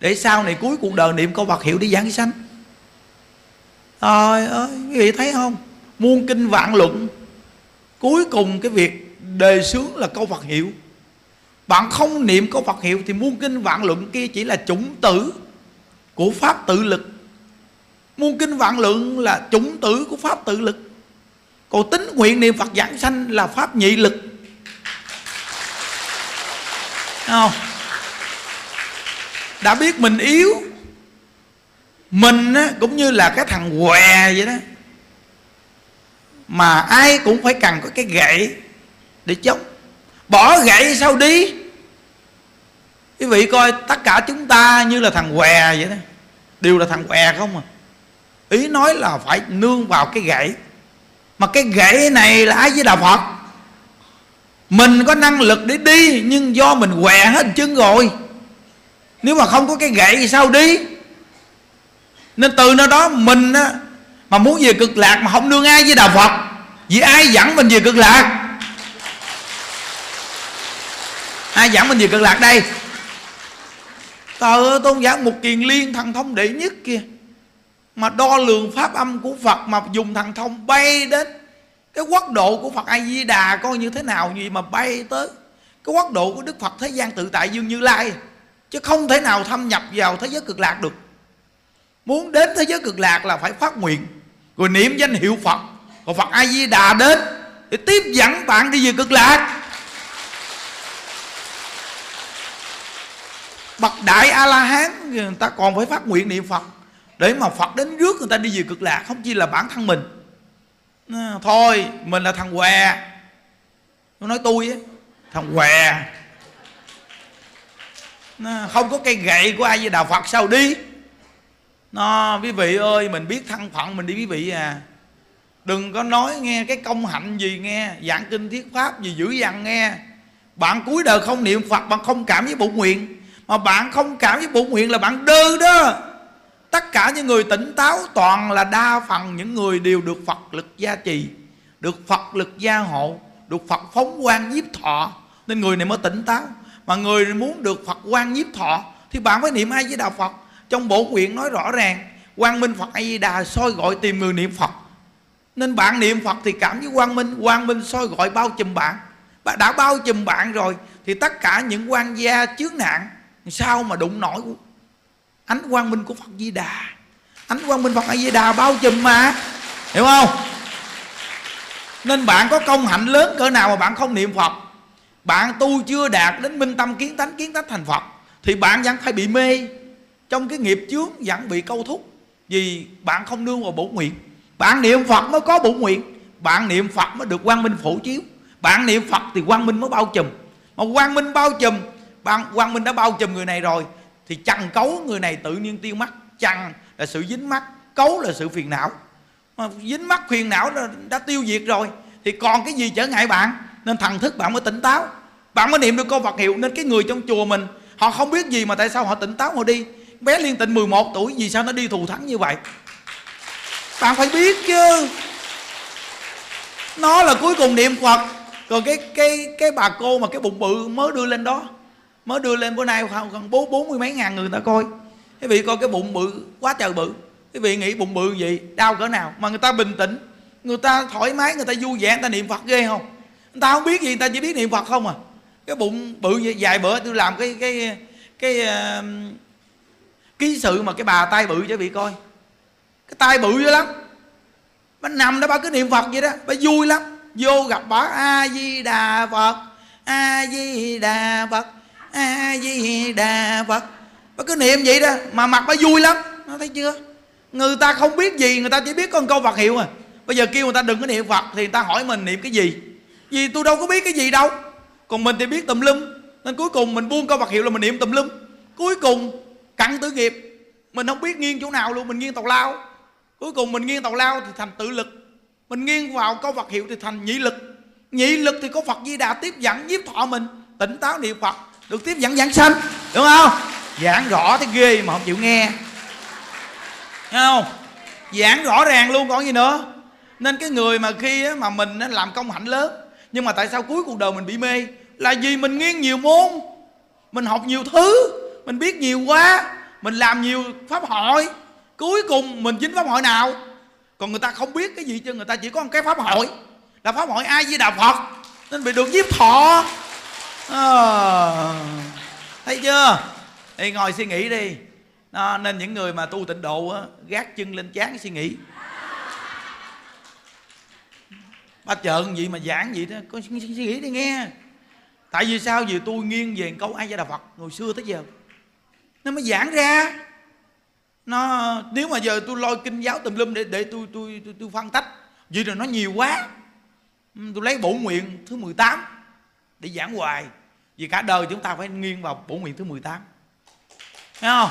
Để sau này cuối cuộc đời niệm câu Phật hiệu đi giảng sanh. Trời ơi, quý vị thấy không? Muôn kinh vạn luận. Cuối cùng cái việc đề xướng là câu Phật hiệu. Bạn không niệm câu Phật hiệu thì muôn kinh vạn luận kia chỉ là chủng tử của pháp tự lực. Muôn kinh vạn luận là chủng tử của pháp tự lực còn tính nguyện niệm Phật giảng sanh là pháp nhị lực. Không? Đã biết mình yếu mình á, cũng như là cái thằng què vậy đó mà ai cũng phải cần có cái gậy để chống. Bỏ gậy sao đi? Quý vị coi tất cả chúng ta như là thằng què vậy đó. Đều là thằng què không à. Ý nói là phải nương vào cái gậy mà cái gậy này là ai với đạo phật? Mình có năng lực để đi, nhưng do mình què hết chân rồi. Nếu mà không có cái gậy thì sao đi? Nên từ nơi đó mình á, mà muốn về cực lạc mà không nương ai với đạo phật, vì ai dẫn mình về cực lạc? Ai dẫn mình về cực lạc đây? Trời ơi, tôn giả một kiền liên thần thông đệ nhất kia mà đo lường pháp âm của phật mà dùng thần thông bay đến. Cái quốc độ của phật a di đà coi như thế nào gì mà bay tới. Cái quốc độ của đức phật thế gian tự tại dương như lai. Chứ không thể nào thâm nhập vào thế giới cực lạc được. Muốn đến thế giới cực lạc là phải phát nguyện. Rồi niệm danh hiệu phật. Rồi phật a di đà đến để tiếp dẫn bạn đi về cực lạc. Bậc đại a la hán người ta còn phải phát nguyện niệm phật để mà phật đến rước người ta đi về cực lạc, không chỉ là bản thân mình. À, thôi, mình là thằng què. Nó nói tôi á, thằng què. À, không có cây gậy của ai với đạo phật, sao đi? Nó, quý vị ơi, mình biết thân phận, mình đi quý vị à. Đừng có nói nghe cái công hạnh gì nghe dạng kinh thiết pháp gì dữ dằn nghe. Bạn cuối đời không niệm phật, bạn không cảm với bụng nguyện. Mà bạn không cảm với bụng nguyện là bạn đơ đó tất cả những người tỉnh táo toàn là đa phần những người đều được phật lực gia trì, được phật lực gia hộ, được phật phóng quan nhiếp thọ. Nên người này mới tỉnh táo. Mà người muốn được phật quan nhiếp thọ thì bạn phải niệm ai với đạo phật. Trong bộ quyển nói rõ ràng, quang minh phật a di đà soi gọi tìm người niệm phật. Nên bạn niệm phật thì cảm với quang minh quang minh soi gọi bao trùm bạn. Bạn đã bao trùm bạn rồi thì tất cả những quan gia chướng nạn, sao mà đụng nổi? Ánh quang minh của phật di đà. Ánh quang minh phật a di đà bao trùm mà. Hiểu không? Nên bạn có công hạnh lớn cỡ nào mà bạn không niệm phật, bạn tu chưa đạt đến minh tâm kiến tánh kiến tánh thành phật, thì bạn vẫn phải bị mê. Trong cái nghiệp chướng vẫn bị câu thúc, vì bạn không nương vào bổn nguyện. Bạn niệm phật mới có bổn nguyện, bạn niệm phật mới được quang minh phổ chiếu. Bạn niệm phật thì quang minh mới bao trùm. Mà quang minh bao trùm, bạn, quang minh đã bao trùm người này rồi thì chằng cấu người này tự nhiên tiêu mắt. Chằng là sự dính mắt cấu là sự phiền não. Mà dính mắt phiền não đã, đã tiêu diệt rồi. Thì còn cái gì trở ngại bạn? Nên thần thức bạn mới tỉnh táo. Bạn mới niệm được câu Phật hiệu nên cái người trong chùa mình họ không biết gì mà tại sao họ tỉnh táo họ đi. Bé liên tịnh 11 tuổi vì sao nó đi thù thắng như vậy? Bạn phải biết chứ. Nó là cuối cùng niệm Phật. Còn cái cái cái bà cô mà cái bụng bự mới đưa lên đó mới đưa lên bữa nay gần bốn bốn mươi mấy ngàn người ta coi. Quý vị coi cái bụng bự quá trời bự. Quý vị nghĩ bụng bự gì đau cỡ nào? Mà người ta bình tĩnh người ta thoải mái người ta vui vẻ người ta niệm phật ghê không? Người ta không biết gì người ta chỉ biết niệm phật không à? Cái bụng bự dài bữa tôi làm cái cái cái uh, ký sự mà cái bà tay bự cho vị coi. Cái tay bự dữ lắm. Bà nằm đó bà cứ niệm phật vậy đó bà vui lắm. Vô gặp bà a di đà phật a di đà phật a di đà phật. Bà cứ niệm vậy đó, mà mặt bà vui lắm. Nó thấy chưa? Người ta không biết gì, người ta chỉ biết con câu Phật hiệu à. Bây giờ kêu người ta đừng có niệm Phật thì người ta hỏi mình niệm cái gì? Vì tôi đâu có biết cái gì đâu. Còn mình thì biết tùm lum. Nên cuối cùng mình buông câu Phật hiệu là mình niệm tùm lum. Cuối cùng, cặn tử nghiệp. Mình không biết nghiêng chỗ nào luôn, mình nghiêng tàu lao. Cuối cùng mình nghiêng tàu lao thì thành tự lực. Mình nghiêng vào câu Phật hiệu thì thành nhị lực. Nhị lực thì có Phật Di Đà tiếp dẫn, nhiếp thọ mình, tỉnh táo niệm Phật được tiếp dẫn giảng sanh, đúng không? Giảng rõ thế ghê mà không chịu nghe. Thấy không? Giảng rõ ràng luôn, còn gì nữa? Nên cái người mà khi mà mình làm công hạnh lớn, nhưng mà tại sao cuối cuộc đời mình bị mê? Là vì mình nghiêng nhiều môn, mình học nhiều thứ, mình biết nhiều quá, mình làm nhiều pháp hội. Cuối cùng mình chính pháp hội nào? Còn người ta không biết cái gì chứ người ta chỉ có một cái pháp hội. Là pháp hội ai với đà phật. Nên bị được nhiếp thọ à, thấy chưa? Thì ngồi suy nghĩ đi. À, nên những người mà tu tịnh độ á, gác chân lên chán suy nghĩ. Ba trợn gì mà giảng gì đó? Con suy nghĩ đi nghe. Tại vì sao? Vì tôi nghiêng về câu ai gia đà phật hồi xưa tới giờ. Nó mới giảng ra. Nó nếu mà giờ tôi lôi kinh giáo tùm lum để để tôi tôi tôi, tôi phân tách vì rồi nó nhiều quá. Tôi lấy bổ nguyện thứ 18 để giảng hoài. Vì cả đời chúng ta phải nghiêng vào bổ nguyện thứ 18 Thấy không?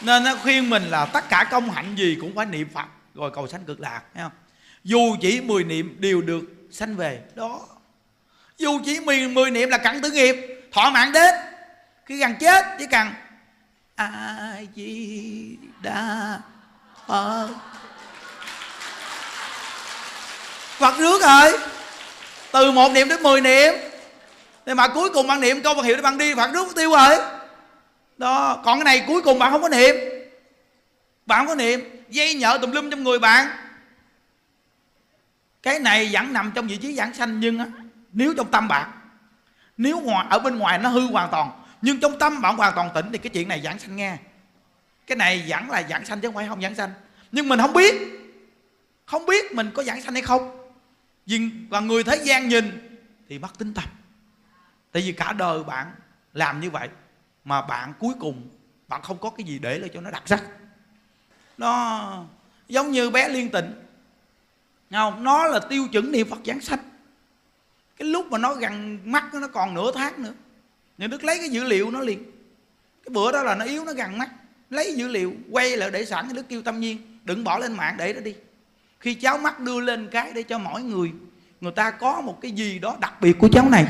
Nên nó khuyên mình là tất cả công hạnh gì cũng phải niệm phật rồi cầu sanh cực lạc thấy không? Dù chỉ 10 niệm đều được sanh về. Đó. Dù chỉ 10, 10 niệm là cặn tử nghiệp thọ mạng đến. Khi gần chết chỉ cần a di đà phật? Phật rước rồi từ một niệm đến 10 niệm. Thì mà cuối cùng bạn niệm câu vật hiệu để bạn đi bạn rước tiêu rồi. Đó, còn cái này cuối cùng bạn không có niệm. Bạn không có niệm, dây nhợ tùm lum trong người bạn. Cái này vẫn nằm trong vị trí giảng sanh, nhưng á, nếu trong tâm bạn, nếu ngoài ở bên ngoài nó hư hoàn toàn, nhưng trong tâm bạn hoàn toàn tỉnh thì cái chuyện này giảng sanh nghe. Cái này vẫn là giảng sanh chứ không phải không giảng sanh. Nhưng mình không biết không biết mình có giảng sanh hay không vì và người thế gian nhìn thì mất tính tâm. Tại vì cả đời bạn làm như vậy mà bạn cuối cùng bạn không có cái gì để lại cho nó đặc sắc. Nó giống như bé liên tịnh. Không? Nó là tiêu chuẩn niệm phật giảng sanh. Cái lúc mà nó gần mắt nó còn nửa tháng nữa. Nhà đức lấy cái dữ liệu nó liền. Cái bữa đó là nó yếu, nó gần mắt. Lấy dữ liệu quay lại để sẵn đức kêu tâm nhiên, đừng bỏ lên mạng để nó đi khi cháu mắt đưa lên cái để cho mỗi người người ta có một cái gì đó đặc biệt của cháu này.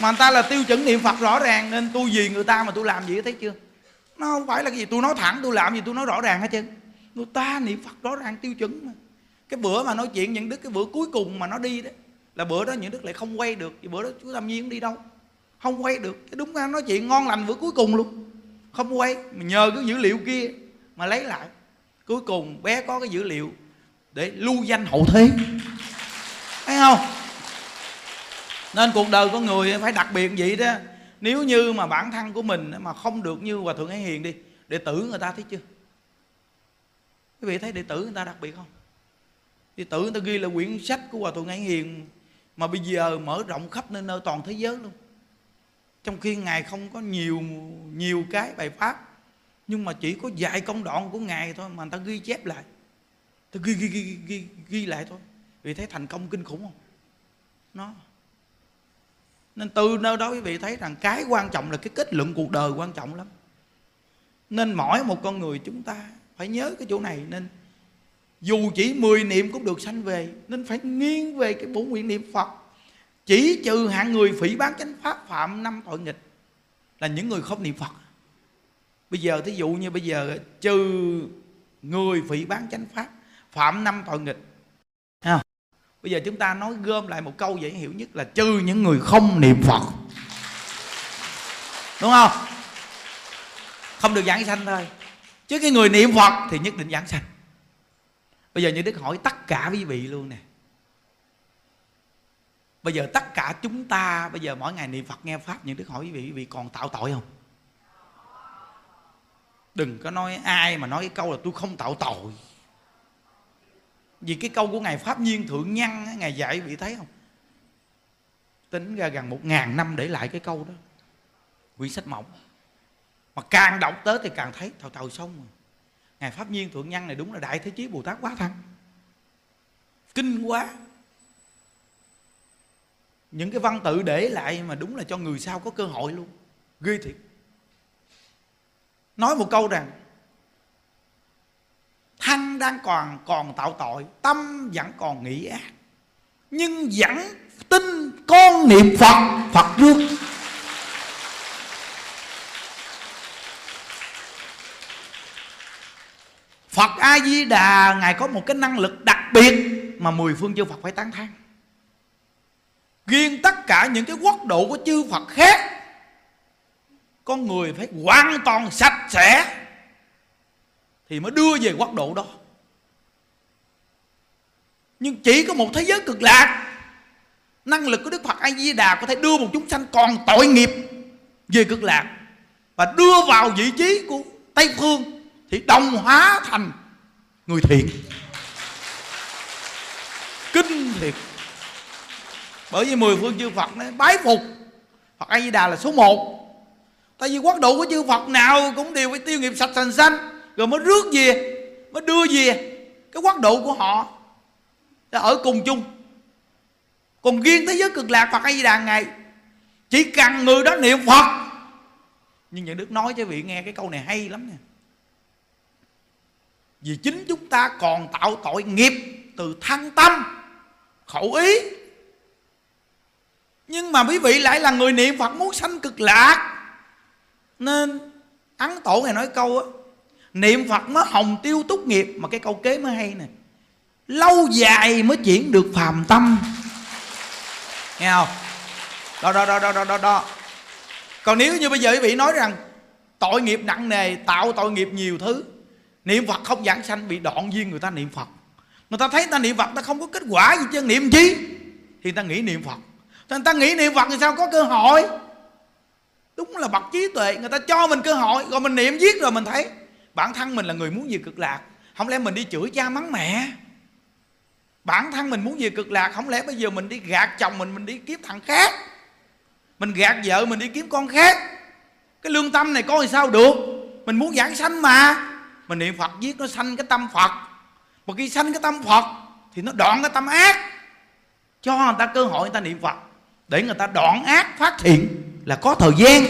Mà người ta là tiêu chuẩn niệm phật rõ ràng nên tôi vì người ta mà tôi làm gì, thấy chưa? Nó không phải là cái gì, tôi nói thẳng, tôi làm gì tôi nói rõ ràng hết chứ người ta niệm phật rõ ràng tiêu chuẩn mà. Cái bữa mà nói chuyện những đức cái bữa cuối cùng mà nó đi đó, là bữa đó những đức lại không quay được vì bữa đó chú tâm nhiên đi đâu. Không quay được. Cái đúng ra nói chuyện ngon lành bữa cuối cùng luôn. Không quay, mà nhờ cái dữ liệu kia mà lấy lại cuối cùng bé có cái dữ liệu để lưu danh hậu thế. Thấy không? Nên cuộc đời con người phải đặc biệt vậy đó. Nếu như mà bản thân của mình mà không được như hòa thượng ấy hiền đi, đệ tử người ta thấy chưa? Quý vị thấy đệ tử người ta đặc biệt không? Đệ tử người ta ghi là quyển sách của hòa thượng ấy hiền mà bây giờ mở rộng khắp nơi nơi toàn thế giới luôn. Trong khi ngài không có nhiều nhiều cái bài pháp nhưng mà chỉ có vài công đoạn của ngài thôi mà người ta ghi chép lại. Ta ghi ghi ghi ghi, ghi lại thôi. Vì thấy thành công kinh khủng không? Nó. Nên từ nơi đó quý vị thấy rằng cái quan trọng là cái kết luận cuộc đời quan trọng lắm. Nên mỗi một con người chúng ta phải nhớ cái chỗ này. Nên dù chỉ 10 niệm cũng được sanh về nên phải nghiêng về cái bốn nguyện niệm phật. Chỉ trừ hạng người phỉ bán chánh pháp phạm năm tội nghịch là những người không niệm phật bây giờ thí dụ như bây giờ trừ người phỉ bán chánh pháp phạm năm tội nghịch. À, bây giờ chúng ta nói gom lại một câu dễ hiểu nhất là trừ những người không niệm phật. Đúng không? Không được giảng sanh thôi. Chứ cái người niệm phật thì nhất định giảng sanh. Bây giờ như đức hỏi tất cả quý vị luôn nè. Bây giờ tất cả chúng ta bây giờ mỗi ngày niệm phật nghe pháp những đức hỏi quý vị quý vị còn tạo tội không? Đừng có nói ai mà nói cái câu là tôi không tạo tội. Vì cái câu của ngài pháp nhiên thượng nhân ngài dạy, vị thấy không? Tính ra gần một ngàn năm để lại cái câu đó. Quyển sách mỏng. Mà càng đọc tới thì càng thấy thầu thầu xong rồi. Ngài pháp nhiên thượng nhân này đúng là đại thế chí bồ tát quá thân. Kinh quá. Những cái văn tự để lại mà đúng là cho người sau có cơ hội luôn. Ghê thiệt nói một câu rằng thân đang còn còn tạo tội, tâm vẫn còn nghĩ ác nhưng vẫn tin con niệm phật phật rước Phật A Di Đà, ngài có một cái năng lực đặc biệt mà mười phương chư Phật phải tán thán. Riêng tất cả những cái quốc độ của chư Phật khác con người phải hoàn toàn sạch sẽ thì mới đưa về quốc độ đó. Nhưng chỉ có một thế giới cực lạc, năng lực của Đức Phật A Di Đà có thể đưa một chúng sanh còn tội nghiệp về cực lạc và đưa vào vị trí của Tây phương thì đồng hóa thành người thiện. Kinh thiệt. Bởi vì mười phương chư Phật nói bái phục Phật A Di Đà là số một tại vì quốc độ của chư Phật nào cũng đều phải tiêu nghiệp sạch sành xanh rồi mới rước về, mới đưa về cái quốc độ của họ. Ở cùng chung. Còn riêng thế giới cực lạc Phật hay Di đàn ngài chỉ cần người đó niệm Phật. Nhưng những Đức nói cho vị nghe cái câu này hay lắm nè. Vì chính chúng ta còn tạo tội nghiệp từ thân tâm, khẩu ý. Nhưng mà quý vị lại là người niệm phật muốn sanh cực lạc nên ấn tổ này nói câu á niệm phật mới hồng tiêu túc nghiệp. Mà cái câu kế mới hay nè lâu dài mới chuyển được phàm tâm. Nghe không? Đó đó đó đó đó đó, đó. còn nếu như bây giờ quý vị nói rằng tội nghiệp nặng nề tạo tội nghiệp nhiều thứ niệm phật không giảng sanh bị đoạn duyên người ta niệm phật. Người ta thấy ta niệm phật ta không có kết quả gì chứ. Niệm chi? Thì ta nghĩ niệm phật. Người ta nghĩ niệm phật thì sao? Có cơ hội đúng là bậc trí tuệ, người ta cho mình cơ hội, rồi mình niệm giết rồi mình thấy. Bản thân mình là người muốn gì cực lạc, không lẽ mình đi chửi cha mắng mẹ? Bản thân mình muốn gì cực lạc, không lẽ bây giờ mình đi gạt chồng mình mình đi kiếm thằng khác? Mình gạt vợ mình đi kiếm con khác? Cái lương tâm này có thì sao được? Mình muốn giảng sanh mà. Mình niệm phật giết nó sanh cái tâm phật. Mà khi sanh cái tâm phật thì nó đoạn cái tâm ác. Cho người ta cơ hội, người ta niệm phật. Để người ta đoạn ác phát thiện là có thời gian.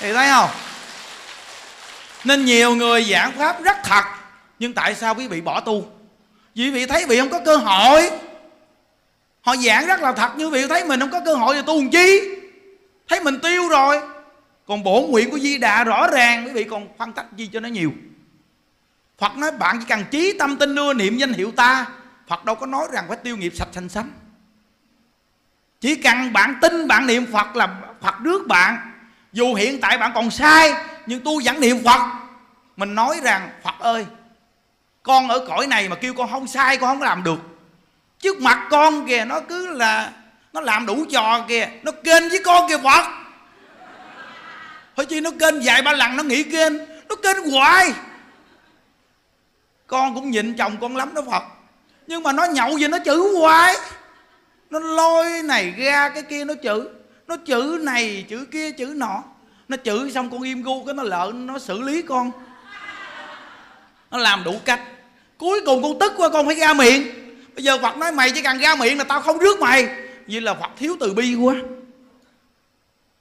Thì thấy không? Nên nhiều người giảng pháp rất thật, nhưng tại sao quý vị bỏ tu? Vì quý vị thấy vị không có cơ hội. Họ giảng rất là thật, nhưng vị thấy mình không có cơ hội thì tu làm chi? Thấy mình tiêu rồi. Còn bổ nguyện của di đà rõ ràng, quý vị còn phân tách gì cho nó nhiều. Phật nói bạn chỉ cần trí tâm tin đưa niệm danh hiệu ta, Phật đâu có nói rằng phải tiêu nghiệp sạch sanh sánh Chỉ cần bạn tin, bạn niệm Phật là Phật rước bạn. Dù hiện tại bạn còn sai, Nhưng tôi vẫn niệm Phật. Mình nói rằng, Phật ơi, Con ở cõi này mà kêu con không sai, Con không làm được. Trước mặt con kìa, nó cứ là, Nó làm đủ trò kìa, Nó kênh với con kìa Phật. Thôi chi nó kênh vài ba lần, nó nghĩ kênh, Nó kênh hoài. Con cũng nhịn chồng con lắm đó phật. Nhưng mà nó nhậu gì nó chữ hoài. Nó lôi này ra, cái kia nó chữ nó chữ này, chữ kia, chữ nọ. Nó chữ xong con im gu, cái nó lợn, nó xử lý con. Nó làm đủ cách. Cuối cùng con tức quá, con phải ra miệng. Bây giờ phật nói mày chỉ cần ra miệng là tao không rước mày. Vì là phật thiếu từ bi quá.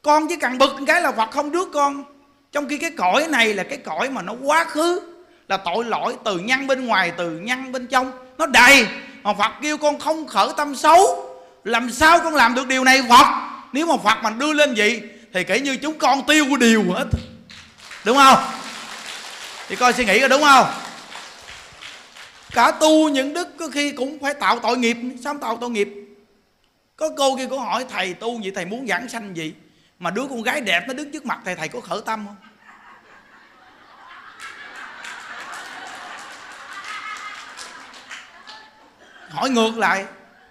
Con chỉ cần bực cái là phật không rước con. Trong khi cái cõi này là cái cõi mà nó quá khứ, là tội lỗi từ nhân bên ngoài, từ nhân bên trong. Nó đầy. Mà phật kêu con không khởi tâm xấu. Làm sao con làm được điều này, phật? Nếu mà phật mà đưa lên vậy, thì kể như chúng con tiêu của điều hết. Đúng không? Thì coi suy nghĩ là đúng không? Cả tu những đức có khi cũng phải tạo tội nghiệp. Sao tạo tội nghiệp? Có cô kia có hỏi, thầy tu vậy thầy muốn giảng sanh gì? Mà đứa con gái đẹp nó đứng trước mặt thầy thầy có khởi tâm không? Hỏi ngược lại,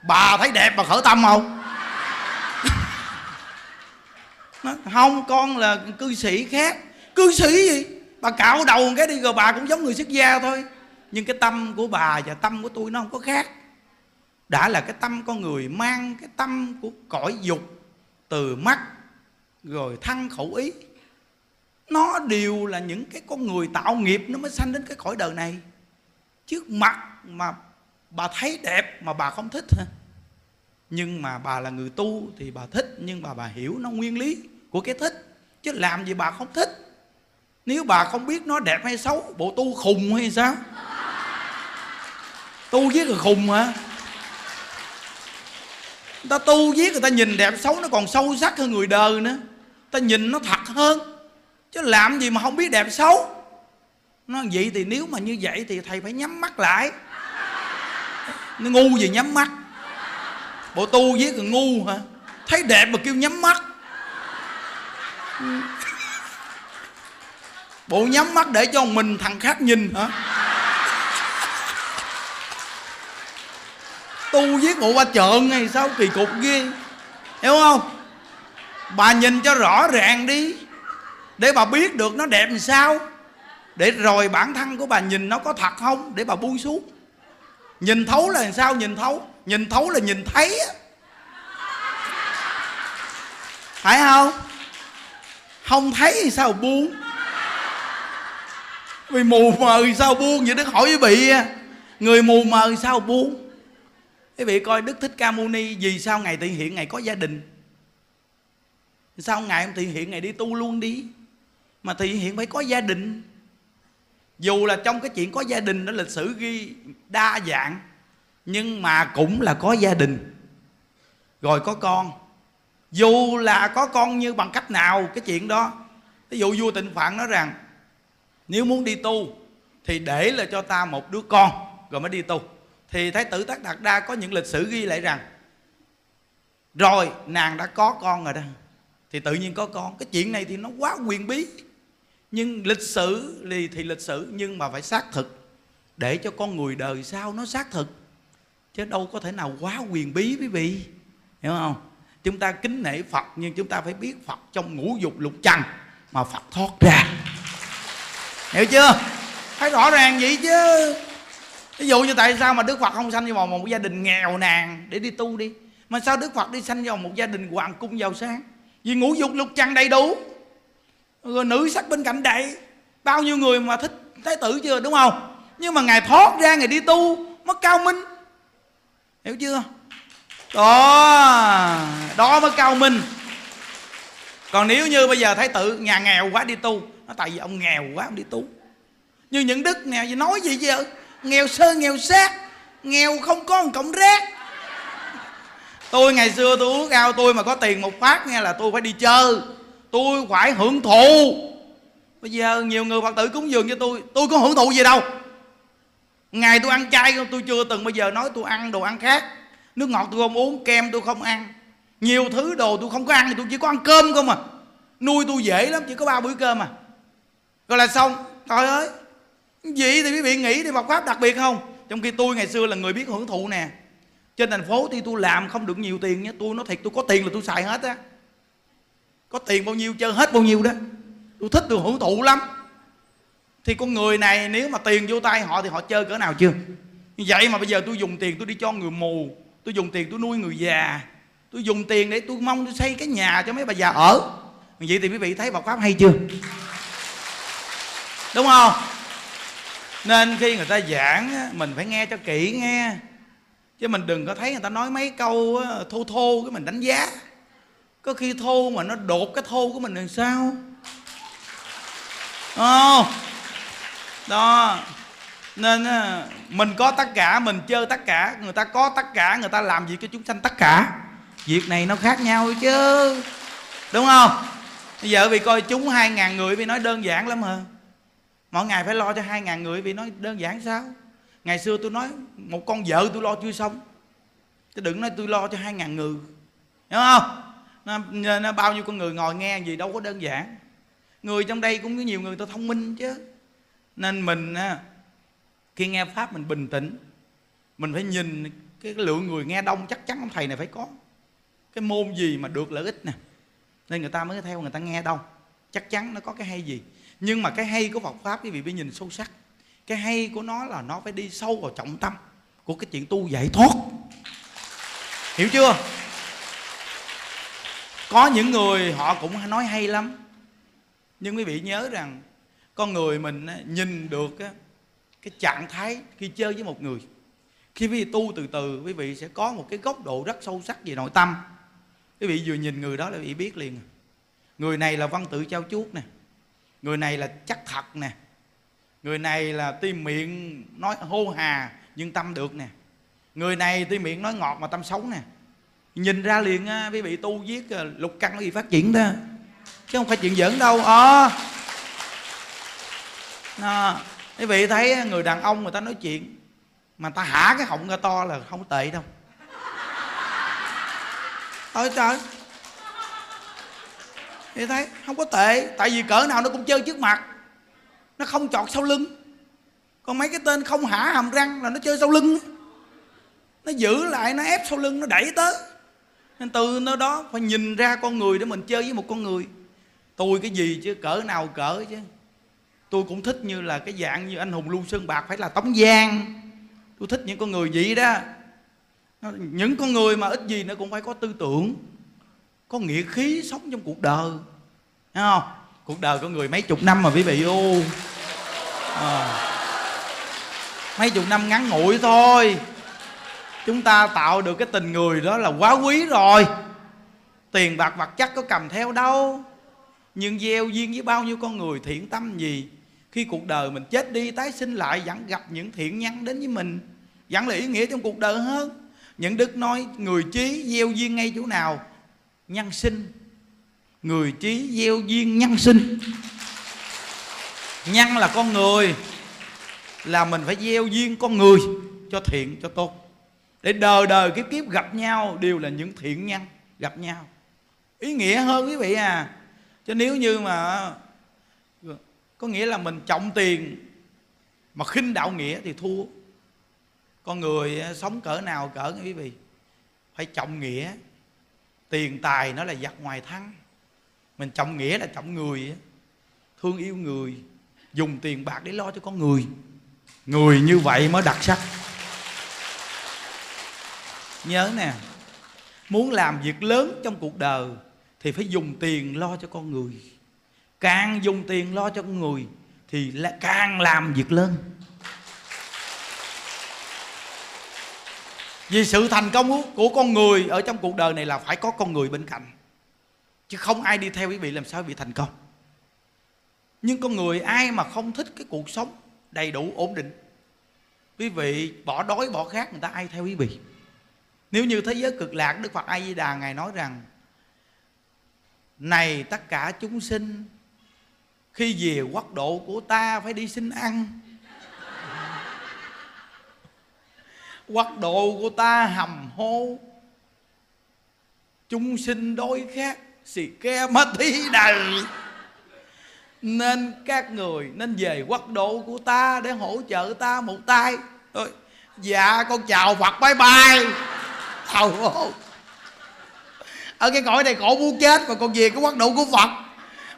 bà thấy đẹp mà khởi tâm không? Nói, không con là cư sĩ khác. Cư sĩ gì? Bà cạo đầu một cái đi rồi bà cũng giống người xuất gia thôi. Nhưng cái tâm của bà và tâm của tôi nó không có khác. Đã là cái tâm con người mang cái tâm của cõi dục từ mắt rồi thân khẩu ý. Nó đều là những cái con người tạo nghiệp nó mới sanh đến cái cõi đời này. Trước mặt mà bà thấy đẹp mà bà không thích nhưng mà bà là người tu thì bà thích nhưng mà bà hiểu nó nguyên lý của cái thích. Chứ làm gì bà không thích? Nếu bà không biết nó đẹp hay xấu, bộ tu khùng hay sao? Tu giết là khùng hả? Người ta tu giết người ta nhìn đẹp xấu, nó còn sâu sắc hơn người đời nữa. Ta nhìn nó thật hơn. Chứ làm gì mà không biết đẹp xấu? Nó vậy thì nếu mà như vậy thì thầy phải nhắm mắt lại. Nó ngu gì nhắm mắt? Bộ tu giết là ngu hả? Thấy đẹp mà kêu nhắm mắt. bộ nhắm mắt để cho mình thằng khác nhìn hả? Tu viết bộ ba trợn này sao? Kỳ cục ghê. Hiểu không? Bà nhìn cho rõ ràng đi. Để bà biết được nó đẹp làm sao. Để rồi bản thân của bà nhìn nó có thật không? Để bà buông xuống. Nhìn thấu là làm sao? Nhìn thấu. Nhìn thấu là nhìn thấy phải không? Không thấy thì sao buông? Vì mù mờ thì sao buông? Vậy đức hỏi với bị à. người mù mờ thì sao buông? Quý vị coi đức thích ca mâu ni, vì sao ngày thị hiện ngày có gia đình? Sao ngày không thị hiện ngày đi tu luôn đi? Mà thị hiện phải có gia đình. Dù là trong cái chuyện có gia đình, đó lịch sử ghi đa dạng, nhưng mà cũng là có gia đình. Rồi có con dù là có con như bằng cách nào cái chuyện đó ví dụ vua tịnh phạn nói rằng nếu muốn đi tu thì để là cho ta một đứa con. Rồi mới đi tu. Thì thái tử tất đạt đa có những lịch sử ghi lại rằng rồi nàng đã có con rồi đó. Thì tự nhiên có con. Cái chuyện này thì nó quá quyền bí. Nhưng lịch sử thì, thì lịch sử nhưng mà phải xác thực. Để cho con người đời sau nó xác thực. Chứ đâu có thể nào quá quyền bí quý vị. Hiểu không? Chúng ta kính nể phật, nhưng chúng ta phải biết phật trong ngũ dục lục trần mà phật thoát ra. Hiểu chưa? Phải rõ ràng vậy chứ? Ví dụ như tại sao mà đức phật không sanh vào một gia đình nghèo nàn để đi tu đi? Mà sao đức phật đi sanh vào một gia đình hoàng cung giàu sang? Vì ngũ dục lục trần đầy đủ. Rồi nữ sắc bên cạnh đầy. Bao nhiêu người mà thích thái tử chưa, đúng không? Nhưng mà ngài thoát ra, ngài đi tu, mất cao minh. Hiểu chưa? Đó đó mới cao minh. Còn nếu như bây giờ thái tử nhà nghèo quá đi tu nó tại vì ông nghèo quá, ông đi tu. Như những đức nghèo gì nói gì vậy? Nghèo sơ, nghèo xác nghèo không có một cộng rác. Tôi ngày xưa tôi uống ao tôi mà có tiền một phát nghe là tôi phải đi chơi. Tôi phải hưởng thụ. Bây giờ nhiều người phật tử cúng dường cho tôi tôi có hưởng thụ gì đâu. Ngày tôi ăn chay, tôi chưa từng bây giờ nói tôi ăn đồ ăn khác nước ngọt tôi không uống, kem tôi không ăn. Nhiều thứ đồ tôi không có ăn thì tôi chỉ có ăn cơm không mà nuôi tôi dễ lắm, chỉ có ba bữa cơm à. Rồi là xong. Trời ơi vậy thì quý vị nghĩ thì Phật pháp đặc biệt không? Trong khi tôi ngày xưa là người biết hưởng thụ nè. Trên thành phố thì tôi làm không được nhiều tiền nhé. Tôi nói thiệt, tôi có tiền là tôi xài hết á. Có tiền bao nhiêu, chơi hết bao nhiêu đó. Tôi thích, tôi hưởng thụ lắm. Thì con người này, nếu mà tiền vô tay họ thì họ chơi cỡ nào chưa? Vậy mà bây giờ tôi dùng tiền tôi đi cho người mù tôi dùng tiền tôi nuôi người già. Tôi dùng tiền để tôi mong tôi xây cái nhà cho mấy bà già ở. Vậy thì quý vị thấy Phật pháp hay chưa? Đúng không? Nên khi người ta giảng mình phải nghe cho kỹ nghe. Chứ mình đừng có thấy người ta nói mấy câu thô thô cái mình đánh giá. Có khi thô mà nó đột cái thô của mình làm sao? Oh, đó nên ờ, mình có tất cả mình chơi tất cả người ta có tất cả người ta làm việc cho chúng sanh tất cả. Việc này nó khác nhau chứ đúng không? Bây giờ vì coi chúng hai ngàn người vì nói đơn giản lắm hả? Mỗi ngày phải lo cho hai ngàn người vì nói đơn giản sao? Ngày xưa tôi nói một con vợ tôi lo chưa xong. Chứ đừng nói tôi lo cho hai ngàn người hiểu không? Nó, nó bao nhiêu con người ngồi nghe gì đâu có đơn giản. Người trong đây cũng có nhiều người ta thông minh chứ. Nên mình khi nghe pháp mình bình tĩnh, mình phải nhìn cái lượng người nghe đông chắc chắn ông thầy này phải có. Cái môn gì mà được lợi ích nè? Nên người ta mới theo người ta nghe đông chắc chắn nó có cái hay gì. Nhưng mà cái hay của Phật pháp, quý vị phải nhìn sâu sắc. Cái hay của nó là nó phải đi sâu vào trọng tâm của cái chuyện tu giải thoát. Hiểu chưa? Có những người họ cũng nói hay lắm. Nhưng quý vị nhớ rằng, con người mình nhìn được cái trạng thái khi chơi với một người. Khi quý vị tu từ từ quý vị sẽ có một cái góc độ rất sâu sắc về nội tâm. Quý vị vừa nhìn người đó là quý vị biết liền à. người này là văn tự trao chuốt nè. Người này là chắc thật nè. Người này là tim miệng nói hô hà nhưng tâm được nè. Người này tim miệng nói ngọt mà tâm xấu nè. Nhìn ra liền á quý vị tu viết à, lục căn gì phát triển đó. Chứ không phải chuyện giỡn đâu ờ. À, quý vị thấy người đàn ông người ta nói chuyện, mà ta hả cái họng ra to là không tệ đâu. Ôi trời. Thì thấy, không có tệ, tại vì cỡ nào nó cũng chơi trước mặt. Nó không chọt sau lưng. Còn mấy cái tên không hả hàm răng là nó chơi sau lưng. Nó giữ lại, nó ép sau lưng, nó đẩy tới. Nên từ nơi đó phải nhìn ra con người để mình chơi với một con người. Tôi cái gì chứ, cỡ nào cỡ chứ tôi cũng thích như là cái dạng như anh hùng lưu sơn bạc phải là tống giang. Tôi thích những con người vậy đó. Những con người mà ít gì nó cũng phải có tư tưởng có nghĩa khí sống trong cuộc đời. Thấy không? Cuộc đời con người mấy chục năm mà quý vị ô à, mấy chục năm ngắn ngủi thôi. Chúng ta tạo được cái tình người đó là quá quý rồi. Tiền bạc vật chất có cầm theo đâu? Nhưng gieo duyên với bao nhiêu con người thiện tâm gì? Khi cuộc đời mình chết đi, tái sinh lại vẫn gặp những thiện nhân đến với mình. Vẫn là ý nghĩa trong cuộc đời hơn. Những đức nói, người trí gieo duyên ngay chỗ nào? Nhân sinh. Người trí gieo duyên nhân sinh. Nhân là con người, là mình phải gieo duyên con người cho thiện, cho tốt. Để đời đời kiếp kiếp gặp nhau đều là những thiện nhân, gặp nhau. Ý nghĩa hơn quý vị à. Chứ nếu như mà có nghĩa là mình trọng tiền mà khinh đạo nghĩa thì thua. Con người sống cỡ nào cỡ, quý vị? Phải trọng nghĩa. Tiền tài nó là giặc ngoài thắng. Mình trọng nghĩa là trọng người thương yêu người, dùng tiền bạc để lo cho con người. Người như vậy mới đặc sắc. Nhớ nè, muốn làm việc lớn trong cuộc đời thì phải dùng tiền lo cho con người càng dùng tiền lo cho con người thì là càng làm việc lớn. Vì sự thành công của con người ở trong cuộc đời này là phải có con người bên cạnh. Chứ không ai đi theo quý vị làm sao bị thành công. Nhưng con người ai mà không thích cái cuộc sống đầy đủ ổn định? Quý vị bỏ đói, bỏ khát, người ta ai theo quý vị? Nếu như thế giới cực lạc, đức phật a di đà ngài nói rằng, này tất cả chúng sinh khi về quốc độ của ta phải đi xin ăn. Quốc độ của ta hầm hô chúng sinh đối khát xì ke ma thi đầy. Nên các người nên về quốc độ của ta để hỗ trợ ta một tay. Thôi, dạ con chào phật bye bye. Thầu ở cái cõi này cổ muốn chết mà còn về cái quốc độ của phật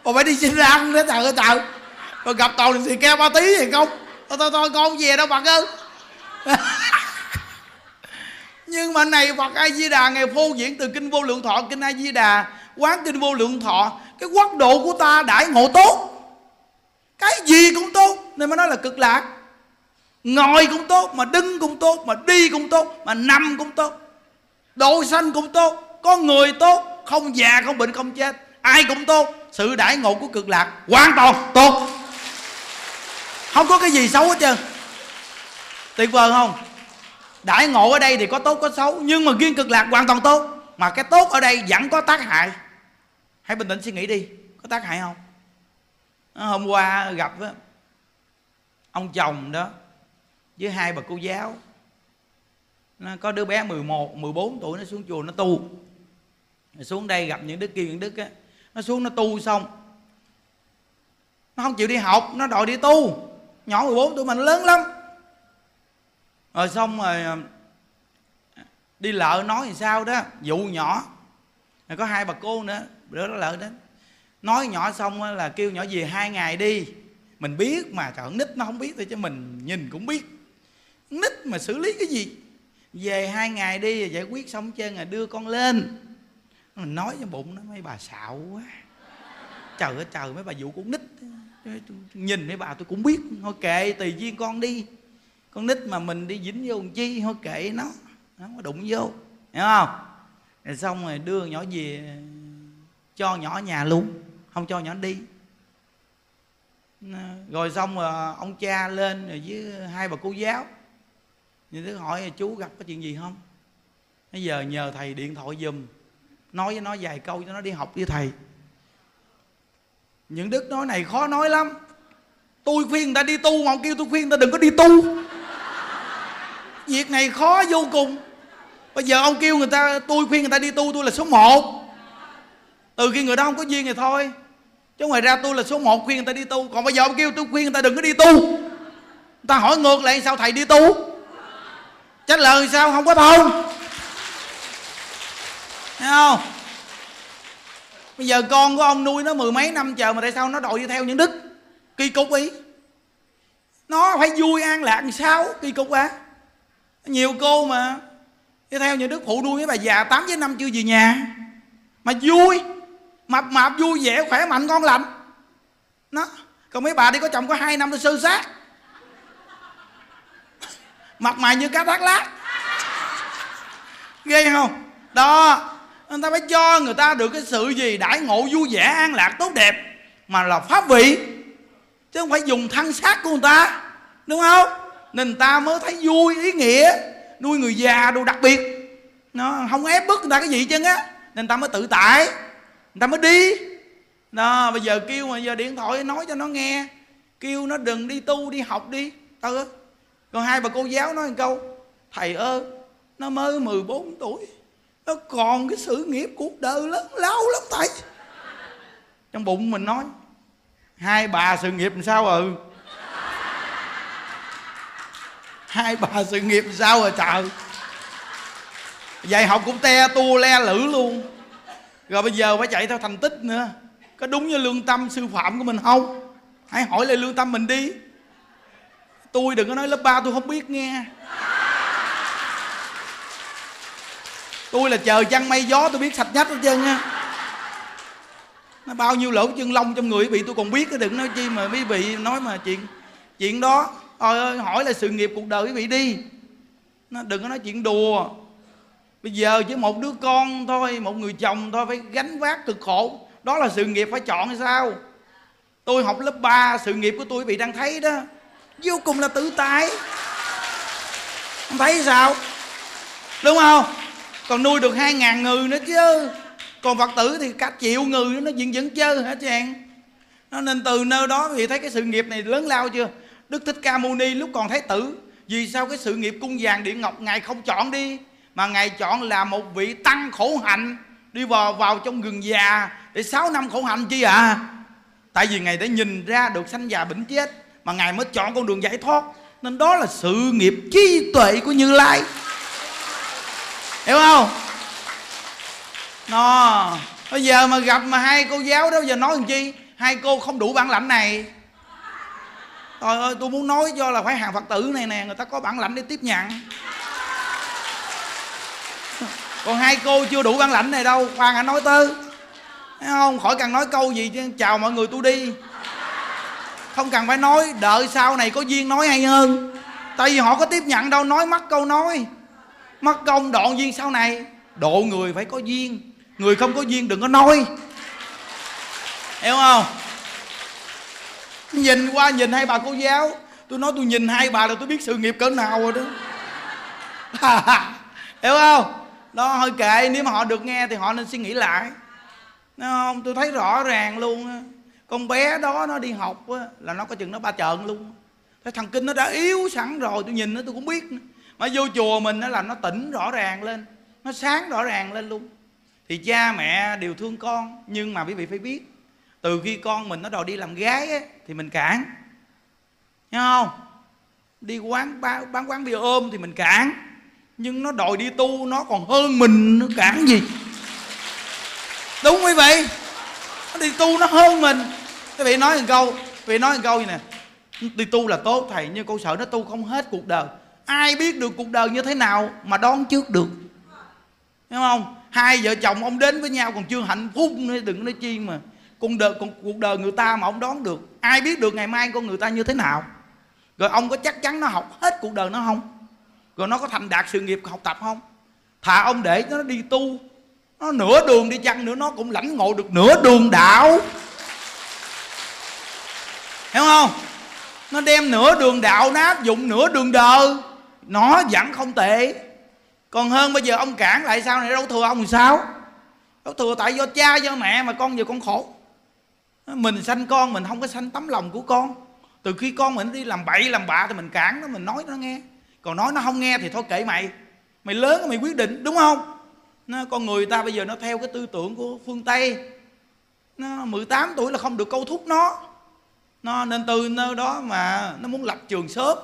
mà phải đi xin ăn nữa trời ơi trời mà gặp toàn thì keo ba tí thì không? Thôi thôi thôi, con về đâu phật ơi. Nhưng mà này, phật a di đà, ngày phô diễn từ kinh vô lượng thọ, kinh a di đà, quán kinh vô lượng thọ, cái quốc độ của ta đãi ngộ tốt. Cái gì cũng tốt, nên mới nói là cực lạc. Ngồi cũng tốt, mà đứng cũng tốt, mà đi cũng tốt, mà nằm cũng tốt. Độ sanh cũng tốt, có người tốt, không già, không bệnh, không chết. Ai cũng tốt sự đãi ngộ của cực lạc hoàn toàn tốt. Không có cái gì xấu hết trơn. Tuyệt vời không? Đãi ngộ ở đây thì có tốt có xấu nhưng mà riêng cực lạc hoàn toàn tốt. Mà cái tốt ở đây vẫn có tác hại. Hãy bình tĩnh suy nghĩ đi có tác hại không? Ờ, hôm qua gặp đó, ông chồng đó với hai bà cô giáo. Nó có đứa bé 11, 14 tuổi nó xuống chùa nó tu. Xuống đây gặp những đứa kia những đức á nó xuống nó tu xong. Nó không chịu đi học, nó đòi đi tu. Nhỏ 14 tuổi mà nó lớn lắm. Rồi xong rồi à, đi lợ nói thì sao đó, dụ nhỏ. Rồi có hai bà cô nữa bữa đó lợ đó nói nhỏ xong là kêu nhỏ về hai ngày đi. Mình biết mà, trời nít nó không biết thôi chứ mình nhìn cũng biết. Nít mà xử lý cái gì? Về hai ngày đi, giải quyết xong trơn rồi đưa con lên mình nói trong bụng nó, mấy bà xạo quá. Trời ơi, trời, mấy bà vụ cũng nít. Nhìn mấy bà tôi cũng biết. Thôi kệ, tùy duyên con đi. Con nít mà mình đi dính vô làm chi, thôi kệ nó. Nó có đụng vô. Hiểu không? Rồi xong rồi đưa nhỏ về, cho nhỏ nhà luôn. Không cho nhỏ đi. Rồi xong rồi ông cha lên rồi với hai bà cô giáo. Như thế hỏi chú gặp có chuyện gì không? Bây giờ nhờ thầy điện thoại giùm nói với nó vài câu cho nó đi học với thầy. Những đức nói này khó nói lắm. Tôi khuyên người ta đi tu mà ông kêu tôi khuyên người ta đừng có đi tu. Việc này khó vô cùng. Bây giờ ông kêu người ta, tôi khuyên người ta đi tu, tôi là số một. Từ khi người đó không có duyên thì thôi. Chứ ngoài ra tôi là số một khuyên người ta đi tu. Còn bây giờ ông kêu tôi khuyên người ta đừng có đi tu. Người ta hỏi ngược lại, sao thầy đi tu? Trả lời sao? Không có thông thấy không? Bây giờ con của ông nuôi nó mười mấy năm chờ mà tại sao nó đòi đi theo những đức? Kỳ cục ý. Nó phải vui an lạc làm sao? Kỳ cục à? Nhiều cô mà đi theo những đức phụ nuôi với bà già tám với năm chưa về nhà. Mà vui, mập mạp vui vẻ, khỏe mạnh, ngon lành. Nó, còn mấy bà đi có chồng có hai năm tôi sơ sát. Mặt mày như cá thác lát. Ghê không? Đó người ta phải cho người ta được cái sự gì? Đãi ngộ vui vẻ, an lạc, tốt đẹp. Mà là pháp vị. Chứ không phải dùng thân xác của người ta. Đúng không? Nên người ta mới thấy vui, ý nghĩa. Nuôi người già đồ đặc biệt. Nó không ép bức người ta cái gì chứ á. Nên người ta mới tự tại. Người ta mới đi. Đó, bây giờ kêu mà giờ điện thoại nói cho nó nghe. Kêu nó đừng đi tu, đi học đi. Ừ còn hai bà cô giáo nói một câu. Thầy ơi, nó mới 14 tuổi nó còn cái sự nghiệp cuộc đời lớn lao lắm thầy. Trong bụng mình nói, hai bà sự nghiệp làm sao ừ? Hai bà sự nghiệp làm sao rồi trời? Dạy học cũng te tua le lử luôn. Rồi bây giờ phải chạy theo thành tích nữa. Có đúng như lương tâm sư phạm của mình không? Hãy hỏi lại lương tâm mình đi. Tôi đừng có nói lớp 3 tôi không biết nghe. Tôi là chờ chăn mây gió tôi biết sạch nhất hết trơn á. Nó bao nhiêu lỗ chân lông trong người bị tôi còn biết đừng nói chi mà quý vị nói mà chuyện chuyện đó. Ôi ơi, hỏi là sự nghiệp cuộc đời quý vị đi. Nó đừng có nói chuyện đùa. Bây giờ chỉ một đứa con thôi, một người chồng thôi, phải gánh vác cực khổ. Đó là sự nghiệp phải chọn hay sao? Tôi học lớp 3 sự nghiệp của tôi quý vị đang thấy đó. Vô cùng là tự tại. Không thấy sao? Đúng không? Còn nuôi được hai ngàn người nữa chứ. Còn phật tử thì cả triệu người nữa, nó vẫn vẫn chơi hả chàng nó nên từ nơi đó thì thấy cái sự nghiệp này lớn lao chưa? Đức thích ca mâu ni lúc còn thái tử, vì sao cái sự nghiệp cung vàng điện ngọc ngài không chọn đi? Mà ngài chọn là một vị tăng khổ hạnh, đi vào vào trong rừng già để 6 năm khổ hạnh chi à tại vì ngài đã nhìn ra được sanh già bệnh chết, mà ngài mới chọn con đường giải thoát. Nên đó là sự nghiệp trí tuệ của như lai hiểu không? Nó, bây giờ mà gặp mà hai cô giáo đó, giờ nói làm chi? Hai cô không đủ bản lãnh này. Trời ơi, tôi muốn nói cho là phải hàng phật tử này nè, người ta có bản lãnh để tiếp nhận. Còn hai cô chưa đủ bản lãnh này đâu, khoan hả, nói tới. Thấy không? Khỏi cần nói câu gì chứ chào mọi người, tôi đi. Không cần phải nói, đợi sau này có duyên nói hay hơn. Tại vì họ có tiếp nhận đâu, nói mất câu nói mất công đoạn duyên sau này. Độ người phải có duyên. Người không có duyên đừng có nói. Hiểu không? Nhìn qua nhìn hai bà cô giáo. Tôi nói tôi nhìn hai bà là tôi biết sự nghiệp cỡ nào rồi đó. Hiểu không? Đó hơi kệ. Nếu mà họ được nghe thì họ nên suy nghĩ lại. Nó không? Tôi thấy rõ ràng luôn con bé đó nó đi học á, là nó có chừng nó ba trợn luôn. Cái thằng kinh nó đã yếu sẵn rồi tôi nhìn nó tôi cũng biết mà vô chùa mình nó làm nó tỉnh rõ ràng lên nó sáng rõ ràng lên luôn. Thì cha mẹ đều thương con nhưng mà quý vị phải biết từ khi con mình nó đòi đi làm gái ấy, thì mình cản. Thấy không? Đi quán bán, bán quán bia ôm thì mình cản nhưng nó đòi đi tu nó còn hơn mình nó cản gì? Đúng quý vị. Nó đi tu nó hơn mình. Quý vị nói một câu quý vị nói một câu gì nè đi tu là tốt thầy nhưng con sợ nó tu không hết cuộc đời ai biết được cuộc đời như thế nào mà đoán trước được? Hiểu không? Hai vợ chồng ông đến với nhau còn chưa hạnh phúc nữa, đừng nói chi mà. Cuộc đời cuộc đời người ta mà ông đoán được. Ai biết được ngày mai con người ta như thế nào? Rồi ông có chắc chắn nó học hết cuộc đời nó không? Rồi nó có thành đạt sự nghiệp học tập không? Thà ông để nó đi tu, nó nửa đường đi chăng nữa nó cũng lãnh ngộ được nửa đường đạo. Hiểu không? Nó đem nửa đường đạo nó áp dụng nửa đường đời nó vẫn không tệ. Còn hơn bây giờ ông cản lại sao này? Đâu thừa ông thì sao? Đâu thừa tại do cha do mẹ mà con giờ con khổ. Mình sanh con mình không có sanh tấm lòng của con. Từ khi con mình đi làm bậy làm bạ thì mình cản nó mình nói nó nghe. Còn nói nó không nghe thì thôi kệ mày. Mày lớn mày quyết định đúng không? Nó, con người ta bây giờ nó theo cái tư tưởng của phương tây. Nó 18 tuổi là không được câu thúc nó. Nó nên từ nơi đó mà nó muốn lập trường sớm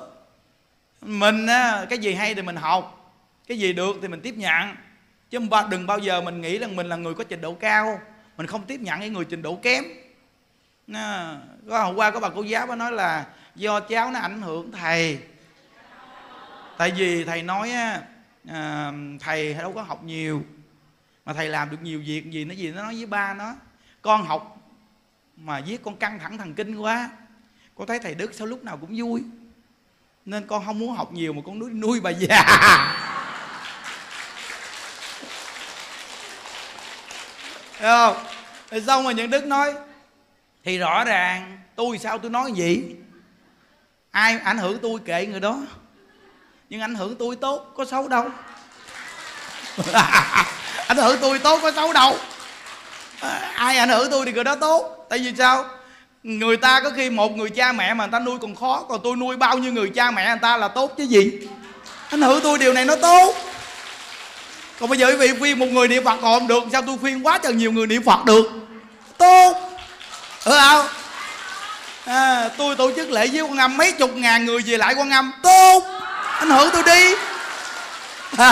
mình cái gì hay thì mình học cái gì được thì mình tiếp nhận. Chứ đừng bao giờ mình nghĩ rằng mình là người có trình độ cao. Mình không tiếp nhận những người trình độ kém. Nó, có hôm qua có bà cô giáo bà nói là do cháu nó ảnh hưởng thầy. Tại vì thầy nói à, thầy đâu có học nhiều mà thầy làm được nhiều việc gì nó gì nó nói với ba nó con học mà viết con căng thẳng thần kinh quá. Con thấy thầy đức sao lúc nào cũng vui nên con không muốn học nhiều mà con nuôi nuôi bà già. Thấy không? Rồi xong rồi, những đức nói, thì rõ ràng, tôi sao tôi nói gì ai ảnh hưởng tôi kệ người đó? Nhưng ảnh hưởng tôi tốt, có xấu đâu. Ảnh hưởng tôi tốt, có xấu đâu. Ai ảnh hưởng tôi thì người đó tốt. Tại vì sao? Người ta có khi một người cha mẹ mà người ta nuôi còn khó còn tôi nuôi bao nhiêu người cha mẹ người ta là tốt chứ gì? Anh thử tôi điều này nó tốt. Còn bây giờ quý vị khuyên một người niệm phật còn không được sao tôi khuyên quá trời nhiều người niệm phật được? Tốt. Ừ không? À, tôi tổ chức lễ với quan âm mấy chục ngàn người về lại quan âm. Tốt. Anh hưởng tôi đi.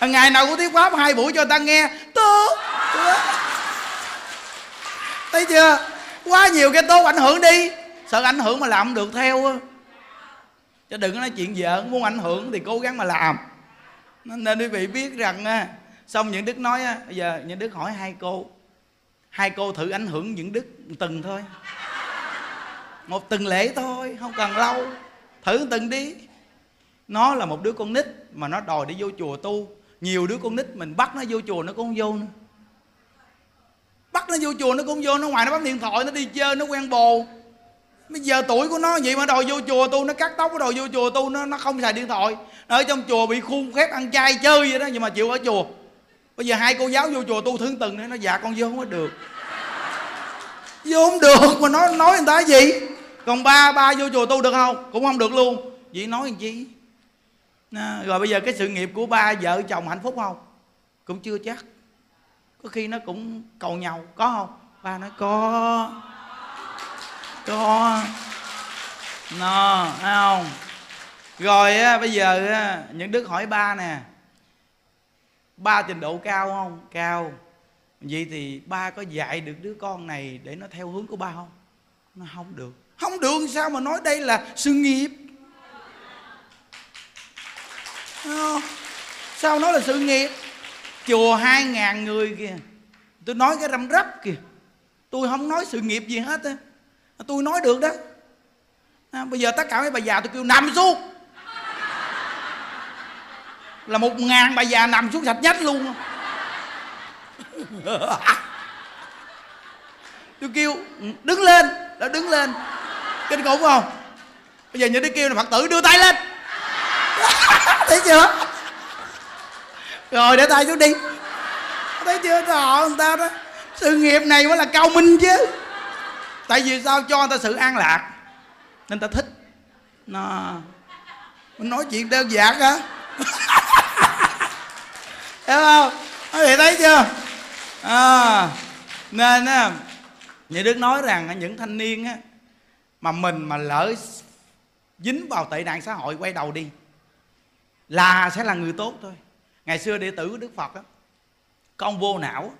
Ngày nào cũng thuyết pháp hai buổi cho ta nghe. Tốt. Thấy chưa? Quá nhiều cái tốt ảnh hưởng đi. Sợ ảnh hưởng mà làm không được theo chứ đừng có nói chuyện giỡn muốn ảnh hưởng thì cố gắng mà làm. Nên quý vị biết rằng xong những đức nói bây giờ những đức hỏi hai cô. Hai cô thử ảnh hưởng những đức từng thôi. Một từng lễ thôi, không cần lâu. Thử từng đi. Nó là một đứa con nít mà nó đòi đi vô chùa tu. Nhiều đứa con nít mình bắt nó vô chùa nó cũng không vô nữa bắt nó vô chùa nó cũng vô nó ngoài nó bấm điện thoại nó đi chơi nó quen bồ. Bây giờ tuổi của nó vậy mà đòi vô chùa tu nó cắt tóc đòi vô chùa tu nó nó không xài điện thoại. Ở trong chùa bị khuôn khép ăn chay chơi vậy đó nhưng mà chịu ở chùa. Bây giờ hai cô giáo vô chùa tu thứ từng nó dạ con vô không có được. Vô không được mà nó nói người ta gì? Còn ba ba vô chùa tu được không? Cũng không được luôn. Vậy nói làm chi? À, rồi bây giờ cái sự nghiệp của ba vợ chồng hạnh phúc không? Cũng chưa chắc có khi nó cũng cầu nhau có không? Ba nói có. Có. Nó thấy không? Rồi á, bây giờ á, những đức hỏi ba nè. Ba trình độ cao không? Cao. Vậy thì ba có dạy được đứa con này để nó theo hướng của ba không? Nó không được. Không được sao mà nói đây là sự nghiệp? Sao nói là sự nghiệp? Chùa hai ngàn người kìa. Tôi nói cái răm rắp kìa. Tôi không nói sự nghiệp gì hết á. Tôi nói được đó. À, bây giờ tất cả mấy bà già tôi kêu nằm xuống. Là một ngàn bà già nằm xuống sạch nhách luôn. Tôi kêu ừ, đứng lên. Đã đứng lên. Kinh khủng không? Bây giờ những đứa kêu là phật tử đưa tay lên. Thấy chưa? Rồi để tay xuống đi. Thấy chưa? Họ người ta đó. Sự nghiệp này mới là cao minh chứ. Tại vì sao cho người ta sự an lạc? Nên ta thích. Nó mình nói chuyện đơn giản hả hiểu không? Quý vị thấy chưa? À, nên á nhà đức nói rằng những thanh niên á mà mình mà lỡ dính vào tệ nạn xã hội quay đầu đi là sẽ là người tốt thôi ngày xưa đệ tử của đức phật á con vô não,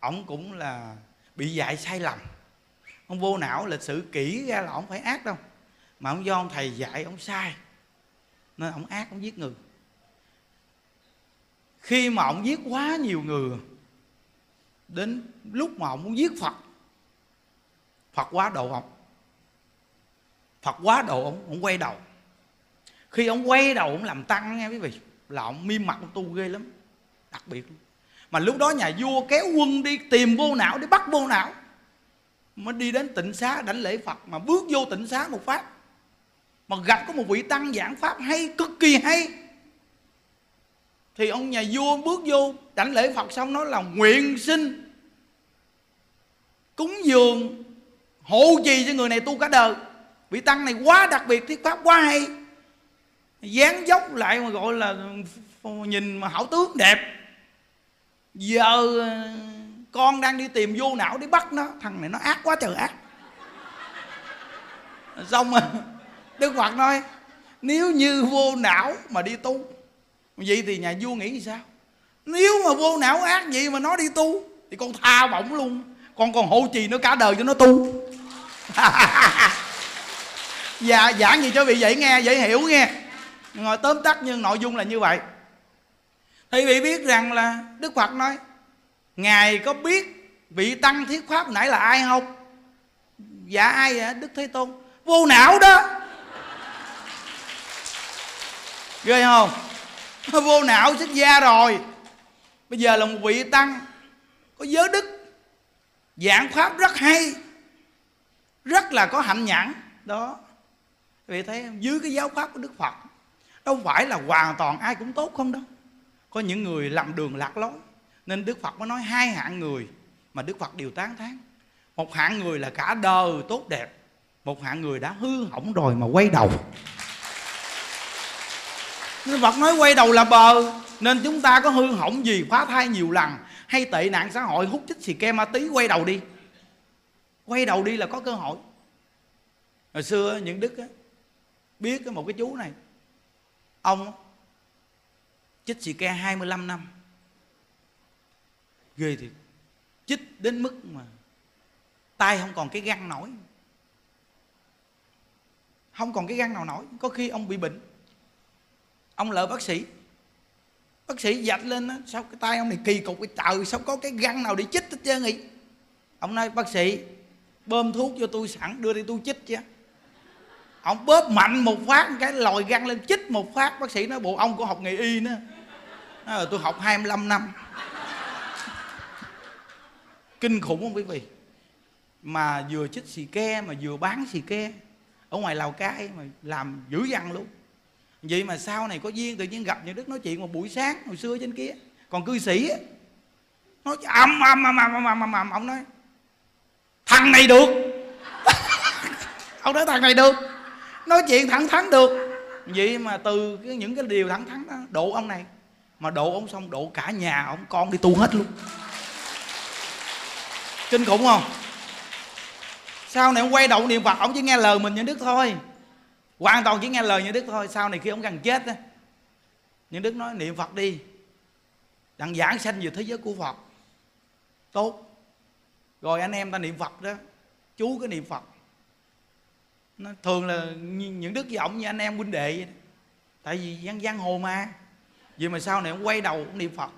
ổng cũng là bị dạy sai lầm. Ông vô não lịch sử kỹ ra là ông phải ác đâu, mà ông do ông thầy dạy ông sai, nên ông ác ông giết người. Khi mà ông giết quá nhiều người, đến lúc mà ông muốn giết phật phật quá độ ông phật quá độ ông ông quay đầu. Khi ông quay đầu ông làm tăng nghe quý vị là ông miên mặt ông tu ghê lắm, đặc biệt luôn. Mà lúc đó nhà vua kéo quân đi tìm vô não để bắt vô não, mới đi đến tịnh xá đảnh lễ phật, mà bước vô tịnh xá một phát, mà gặp có một vị tăng giảng pháp hay, cực kỳ hay. Thì ông nhà vua bước vô đảnh lễ phật xong nói là nguyện sinh cúng dường hộ trì cho người này tu cả đời. Vị tăng này quá đặc biệt, thuyết pháp quá hay dáng dốc lại mà gọi là nhìn mà hảo tướng đẹp. Giờ ờ, con đang đi tìm vô não để bắt nó. Thằng này nó ác quá trời ác. Xong rồi, đức phật nói, nếu như vô não mà đi tu, vậy thì nhà vua nghĩ sao? Nếu mà vô não ác vậy mà nó đi tu, thì con tha bổng luôn. Con còn hộ trì nó cả đời cho nó tu. Dạ giảng gì cho vị vậy nghe dễ hiểu nghe ngồi tóm tắt nhưng nội dung là như vậy. Thì vị biết rằng là đức phật nói, ngài có biết vị tăng thiết pháp nãy là ai không? Dạ ai vậy? Đức thế tôn. Vô não đó. Ghê không? Vô não xuất gia rồi. Bây giờ là một vị tăng có giới đức, giảng pháp rất hay, rất là có hạnh nhãn. Đó. Vì thấy dưới cái giáo pháp của đức phật đâu phải là hoàn toàn ai cũng tốt không đâu. Có những người làm đường lạc lối. Nên đức phật mới nói hai hạng người mà đức phật đều tán thán. Một hạng người là cả đời tốt đẹp. Một hạng người đã hư hỏng rồi mà quay đầu. Đức Phật nói quay đầu là bờ. Nên chúng ta có hư hỏng gì phá thai nhiều lần Hay tệ nạn xã hội hút chích xì ke ma tí quay đầu đi. Quay đầu đi là có cơ hội. Hồi xưa những Đức á, biết một cái chú này Ông chích xì ke 25 năm. Ghê thiệt. Chích đến mức mà tay không còn cái gan nổi. Không còn cái gan nào nổi. Có khi ông bị bệnh. Ông lỡ bác sĩ. Bác sĩ dạch lên đó, sao cái tay ông này kỳ cục cái trời sao có cái gan nào để chích hết trơn vậy? Ông nói bác sĩ bơm thuốc cho tôi sẵn đưa đi tôi chích chứ ông bóp mạnh một phát cái lòi găng lên chích một phát. Bác sĩ nói bộ ông của học nghề y nữa. Nói, ừ, tôi học 25 năm. Kinh khủng không quý vị? Mà vừa chích xì ke mà vừa bán xì ke. Ở ngoài lào cai mà làm dữ dằn luôn. Vậy mà sau này có duyên tự nhiên gặp những đức nói chuyện một buổi sáng hồi xưa trên kia. Còn cư sĩ á nói ầm ầm ầm ầm ầm ầm ầm ông nói thằng này được. Ông nói thằng này được nói chuyện thẳng thắn được. Vậy mà từ cái, những cái điều thẳng thắn đó độ ông này mà độ ông xong độ cả nhà ông con đi tu hết luôn. Kinh khủng không? Sau này ông quay đầu niệm phật ông chỉ nghe lời mình như đức thôi. Hoàn toàn chỉ nghe lời như đức thôi. Sau này khi ông gần chết á những đức nói niệm phật đi. Đặng giảng sanh về thế giới của phật. Tốt. Rồi anh em ta niệm phật đó. Chú cái niệm phật nó thường là những đức vọng như anh em huynh đệ vậy đó. tại vì giang giang hồ ma vậy mà sau này ông quay đầu ông niệm phật.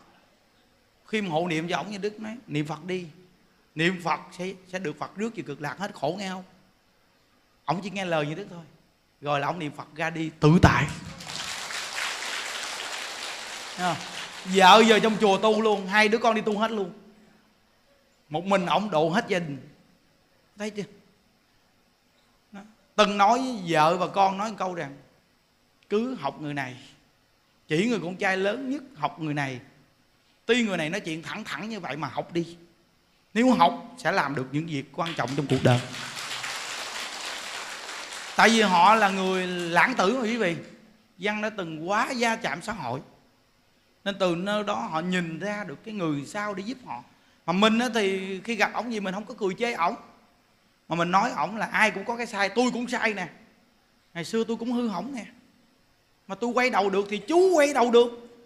Khi mà hộ niệm cho ông như đức nói niệm phật đi. Niệm phật sẽ sẽ được phật rước về cực lạc hết khổ nghe không? Ông chỉ nghe lời như đức thôi. Rồi là ông niệm phật ra đi tự tại. À, vợ giờ trong chùa tu luôn hai đứa con đi tu hết luôn. Một mình ông độ hết gia đình. Thấy chưa? Từng nói với vợ và con nói một câu rằng, cứ học người này. Chỉ người con trai lớn nhất học người này. Tuy người này nói chuyện thẳng thẳng như vậy mà học đi. Nếu học, sẽ làm được những việc quan trọng trong cuộc đời. Tại vì họ là người lãng tử mà quý vị. Văn đã từng quá gia chạm xã hội. Nên từ nơi đó họ nhìn ra được cái người sao để giúp họ. Mà mình thì khi gặp ổng gì mình không có cười chê ổng mà mình nói ổng là ai cũng có cái sai tôi cũng sai nè. Ngày xưa tôi cũng hư hỏng nè. Mà tôi quay đầu được thì chú quay đầu được.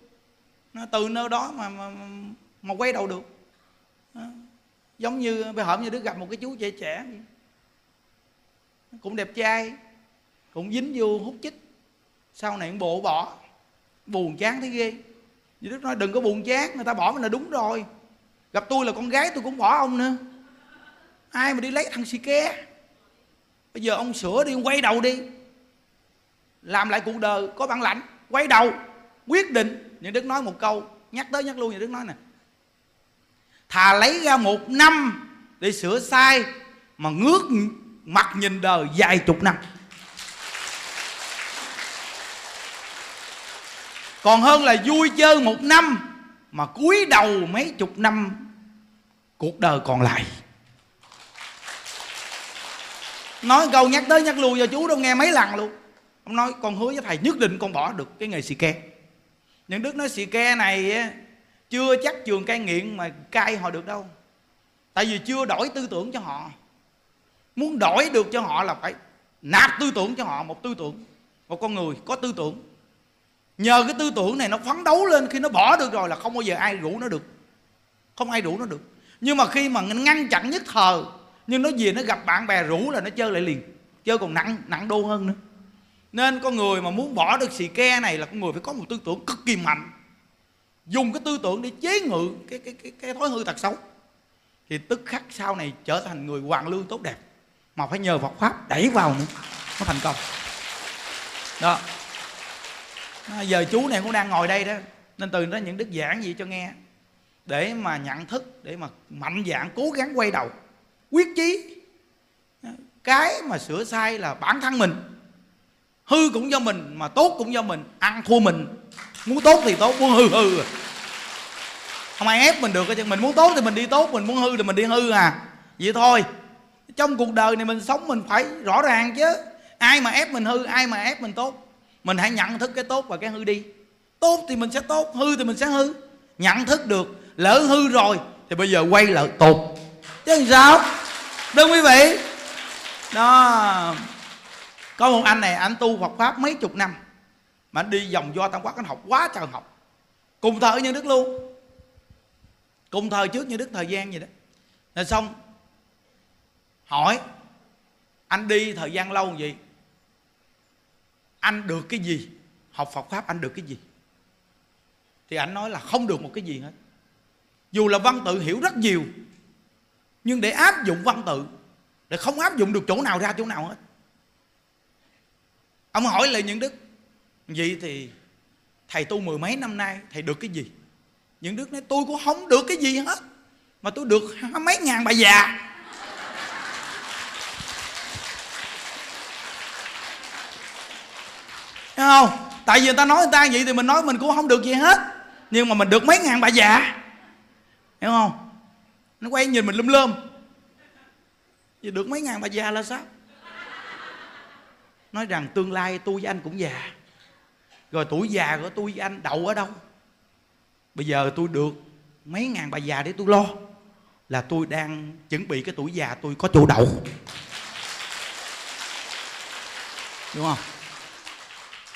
Nó từ nơi đó mà mà, mà quay đầu được. Đó. giống như bây hổm như đứa gặp một cái chú trẻ trẻ. Cũng đẹp trai cũng dính vô hút chích. Sau này bộ bỏ. Buồn chán thấy ghê. Như đức nói đừng có buồn chán người ta bỏ mình là đúng rồi. Gặp tôi là con gái tôi cũng bỏ ông nữa ai mà đi lấy thằng xì ke? Bây giờ ông sửa đi, ông quay đầu đi. Làm lại cuộc đời có bản lãnh. Quay đầu, quyết định. Những đức nói một câu, nhắc tới nhắc luôn những đức nói nè. Thà lấy ra một năm để sửa sai mà ngước mặt nhìn đời vài chục năm. Còn hơn là vui chơi một năm mà cúi đầu mấy chục năm, cuộc đời còn lại nói câu nhắc tới nhắc lui cho chú đâu nghe mấy lần luôn. Ông nói, con hứa với thầy nhất định con bỏ được cái nghề xì ke. Những đức nói xì ke này chưa chắc trường cai nghiện mà cai họ được đâu. Tại vì chưa đổi tư tưởng cho họ. Muốn đổi được cho họ là phải nạp tư tưởng cho họ một tư tưởng. Một con người có tư tưởng. Nhờ cái tư tưởng này nó phấn đấu lên, khi nó bỏ được rồi là không bao giờ ai rủ nó được. Không ai rủ nó được. Nhưng mà khi mà ngăn chặn nhất thời nhưng nó về nó gặp bạn bè rủ là nó chơi lại liền chơi còn nặng nặng đô hơn nữa. Nên con người mà muốn bỏ được xì ke này là con người phải có một tư tưởng cực kỳ mạnh. Dùng cái tư tưởng để chế ngự cái cái cái, cái thói hư tật xấu. Thì tức khắc sau này trở thành người hoàng lương tốt đẹp mà phải nhờ Phật pháp đẩy vào nữa nó thành công. Đó. À, giờ chú này cũng đang ngồi đây đó nên từ đó những đức giảng gì cho nghe để mà nhận thức để mà mạnh dạng cố gắng quay đầu quyết chí. Cái mà sửa sai là bản thân mình. Hư cũng do mình mà tốt cũng do mình. Ăn thua mình. Muốn tốt thì tốt, muốn hư hư. Không ai ép mình được chứ. Mình muốn tốt thì mình đi tốt, mình muốn hư thì mình đi hư à. Vậy thôi. Trong cuộc đời này mình sống mình phải rõ ràng chứ. Ai mà ép mình hư, ai mà ép mình tốt. Mình hãy nhận thức cái tốt và cái hư đi. Tốt thì mình sẽ tốt, hư thì mình sẽ hư. Nhận thức được, lỡ hư rồi thì bây giờ quay lại tốt chứ làm sao. Đúng quý vị? Đó. Có một anh này, anh tu Phật pháp mấy chục năm, mà anh đi vòng do tam quát anh học quá trời học. Cùng thời như đức luôn cùng thời trước như đức, thời gian vậy đó. Rồi xong, hỏi, anh đi thời gian lâu gì anh được cái gì? Học Phật pháp anh được cái gì? Thì anh nói là không được một cái gì hết. Dù là văn tự hiểu rất nhiều nhưng để áp dụng văn tự, để không áp dụng được chỗ nào ra chỗ nào hết. Ông hỏi lại những đức, vậy thì thầy tu mười mấy năm nay, thầy được cái gì? Những đức nói, tôi cũng không được cái gì hết, mà tôi được mấy ngàn bà già. Thấy không? Tại vì người ta nói người ta vậy thì mình nói mình cũng không được gì hết, nhưng mà mình được mấy ngàn bà già. Hiểu không? Nó quay nhìn mình lum lum. Vậy được mấy ngàn bà già là sao? Nói rằng tương lai tôi với anh cũng già. Rồi tuổi già của tôi với anh đậu ở đâu? Bây giờ tôi được mấy ngàn bà già để tôi lo là tôi đang chuẩn bị cái tuổi già tôi có chỗ đậu. Đúng không?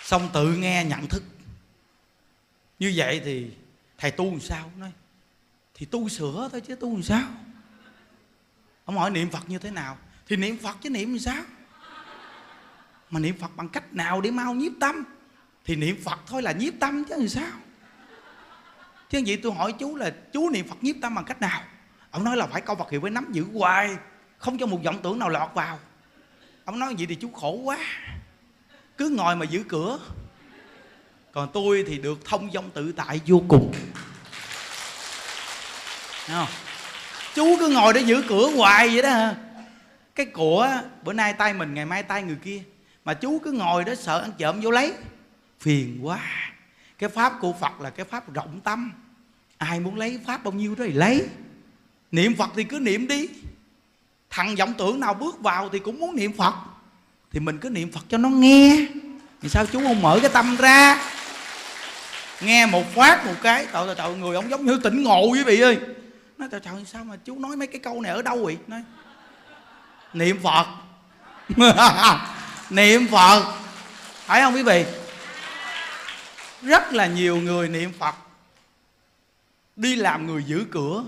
Xong tự nghe nhận thức. Như vậy thì thầy tu làm sao? Nói thì tu sửa thôi chứ tu làm sao? Ông hỏi niệm phật như thế nào? Thì niệm phật chứ niệm làm sao? Mà niệm phật bằng cách nào để mau nhiếp tâm? Thì niệm phật thôi là nhiếp tâm chứ làm sao? Chứ vậy tôi hỏi chú là chú niệm phật nhiếp tâm bằng cách nào? Ông nói là phải câu phật hiệu với nắm giữ hoài, không cho một vọng tưởng nào lọt vào. Ông nói vậy thì chú khổ quá, cứ ngồi mà giữ cửa. Còn tôi thì được thông dong tự tại vô cùng. Thấy không? Chú cứ ngồi để giữ cửa hoài vậy đó hả? Cái của bữa nay tay mình ngày mai tay người kia. Mà chú cứ ngồi đó sợ ăn trộm vô lấy. Phiền quá. Cái pháp của phật là cái pháp rộng tâm. Ai muốn lấy pháp bao nhiêu đó thì lấy. Niệm phật thì cứ niệm đi. Thằng vọng tưởng nào bước vào thì cũng muốn niệm phật. Thì mình cứ niệm phật cho nó nghe. Thì sao chú không mở cái tâm ra? Nghe một phát một cái Tội tội, tội người ông giống như tỉnh ngộ quý vị ơi nói, trời trời, sao mà chú nói mấy cái câu này ở đâu vậy? Nói, niệm phật. Niệm phật. Phải không quý vị? Rất là nhiều người niệm phật. Đi làm người giữ cửa,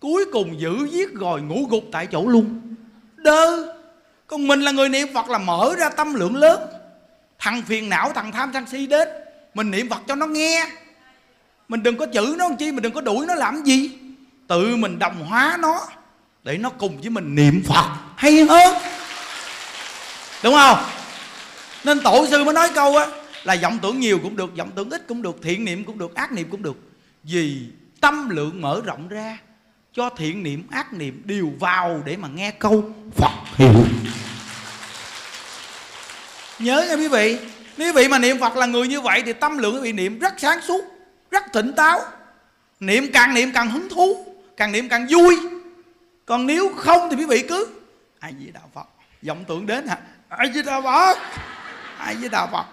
cuối cùng giữ giết rồi ngủ gục tại chỗ luôn. Đơ. Còn mình là người niệm phật là mở ra tâm lượng lớn. Thằng phiền não, thằng tham sân si đến. Mình niệm phật cho nó nghe. Mình đừng có chữ nó làm chi, mình đừng có đuổi nó làm gì tự mình đồng hóa nó để nó cùng với mình niệm phật. Hay hơn. Đúng không? Nên tổ sư mới nói câu á, là vọng tưởng nhiều cũng được, vọng tưởng ít cũng được, thiện niệm cũng được, ác niệm cũng được. Vì tâm lượng mở rộng ra, cho thiện niệm, ác niệm đều vào để mà nghe câu phật hiệu. Nhớ nha quý vị, nếu quý vị mà niệm phật là người như vậy thì tâm lượng quý vị niệm rất sáng suốt, rất tỉnh táo. Niệm càng niệm càng hứng thú càng niệm càng vui. Còn nếu không thì quý vị cứ ai di đạo phật. Vọng tưởng đến hả? Ai di đạo phật. Ai di đạo phật.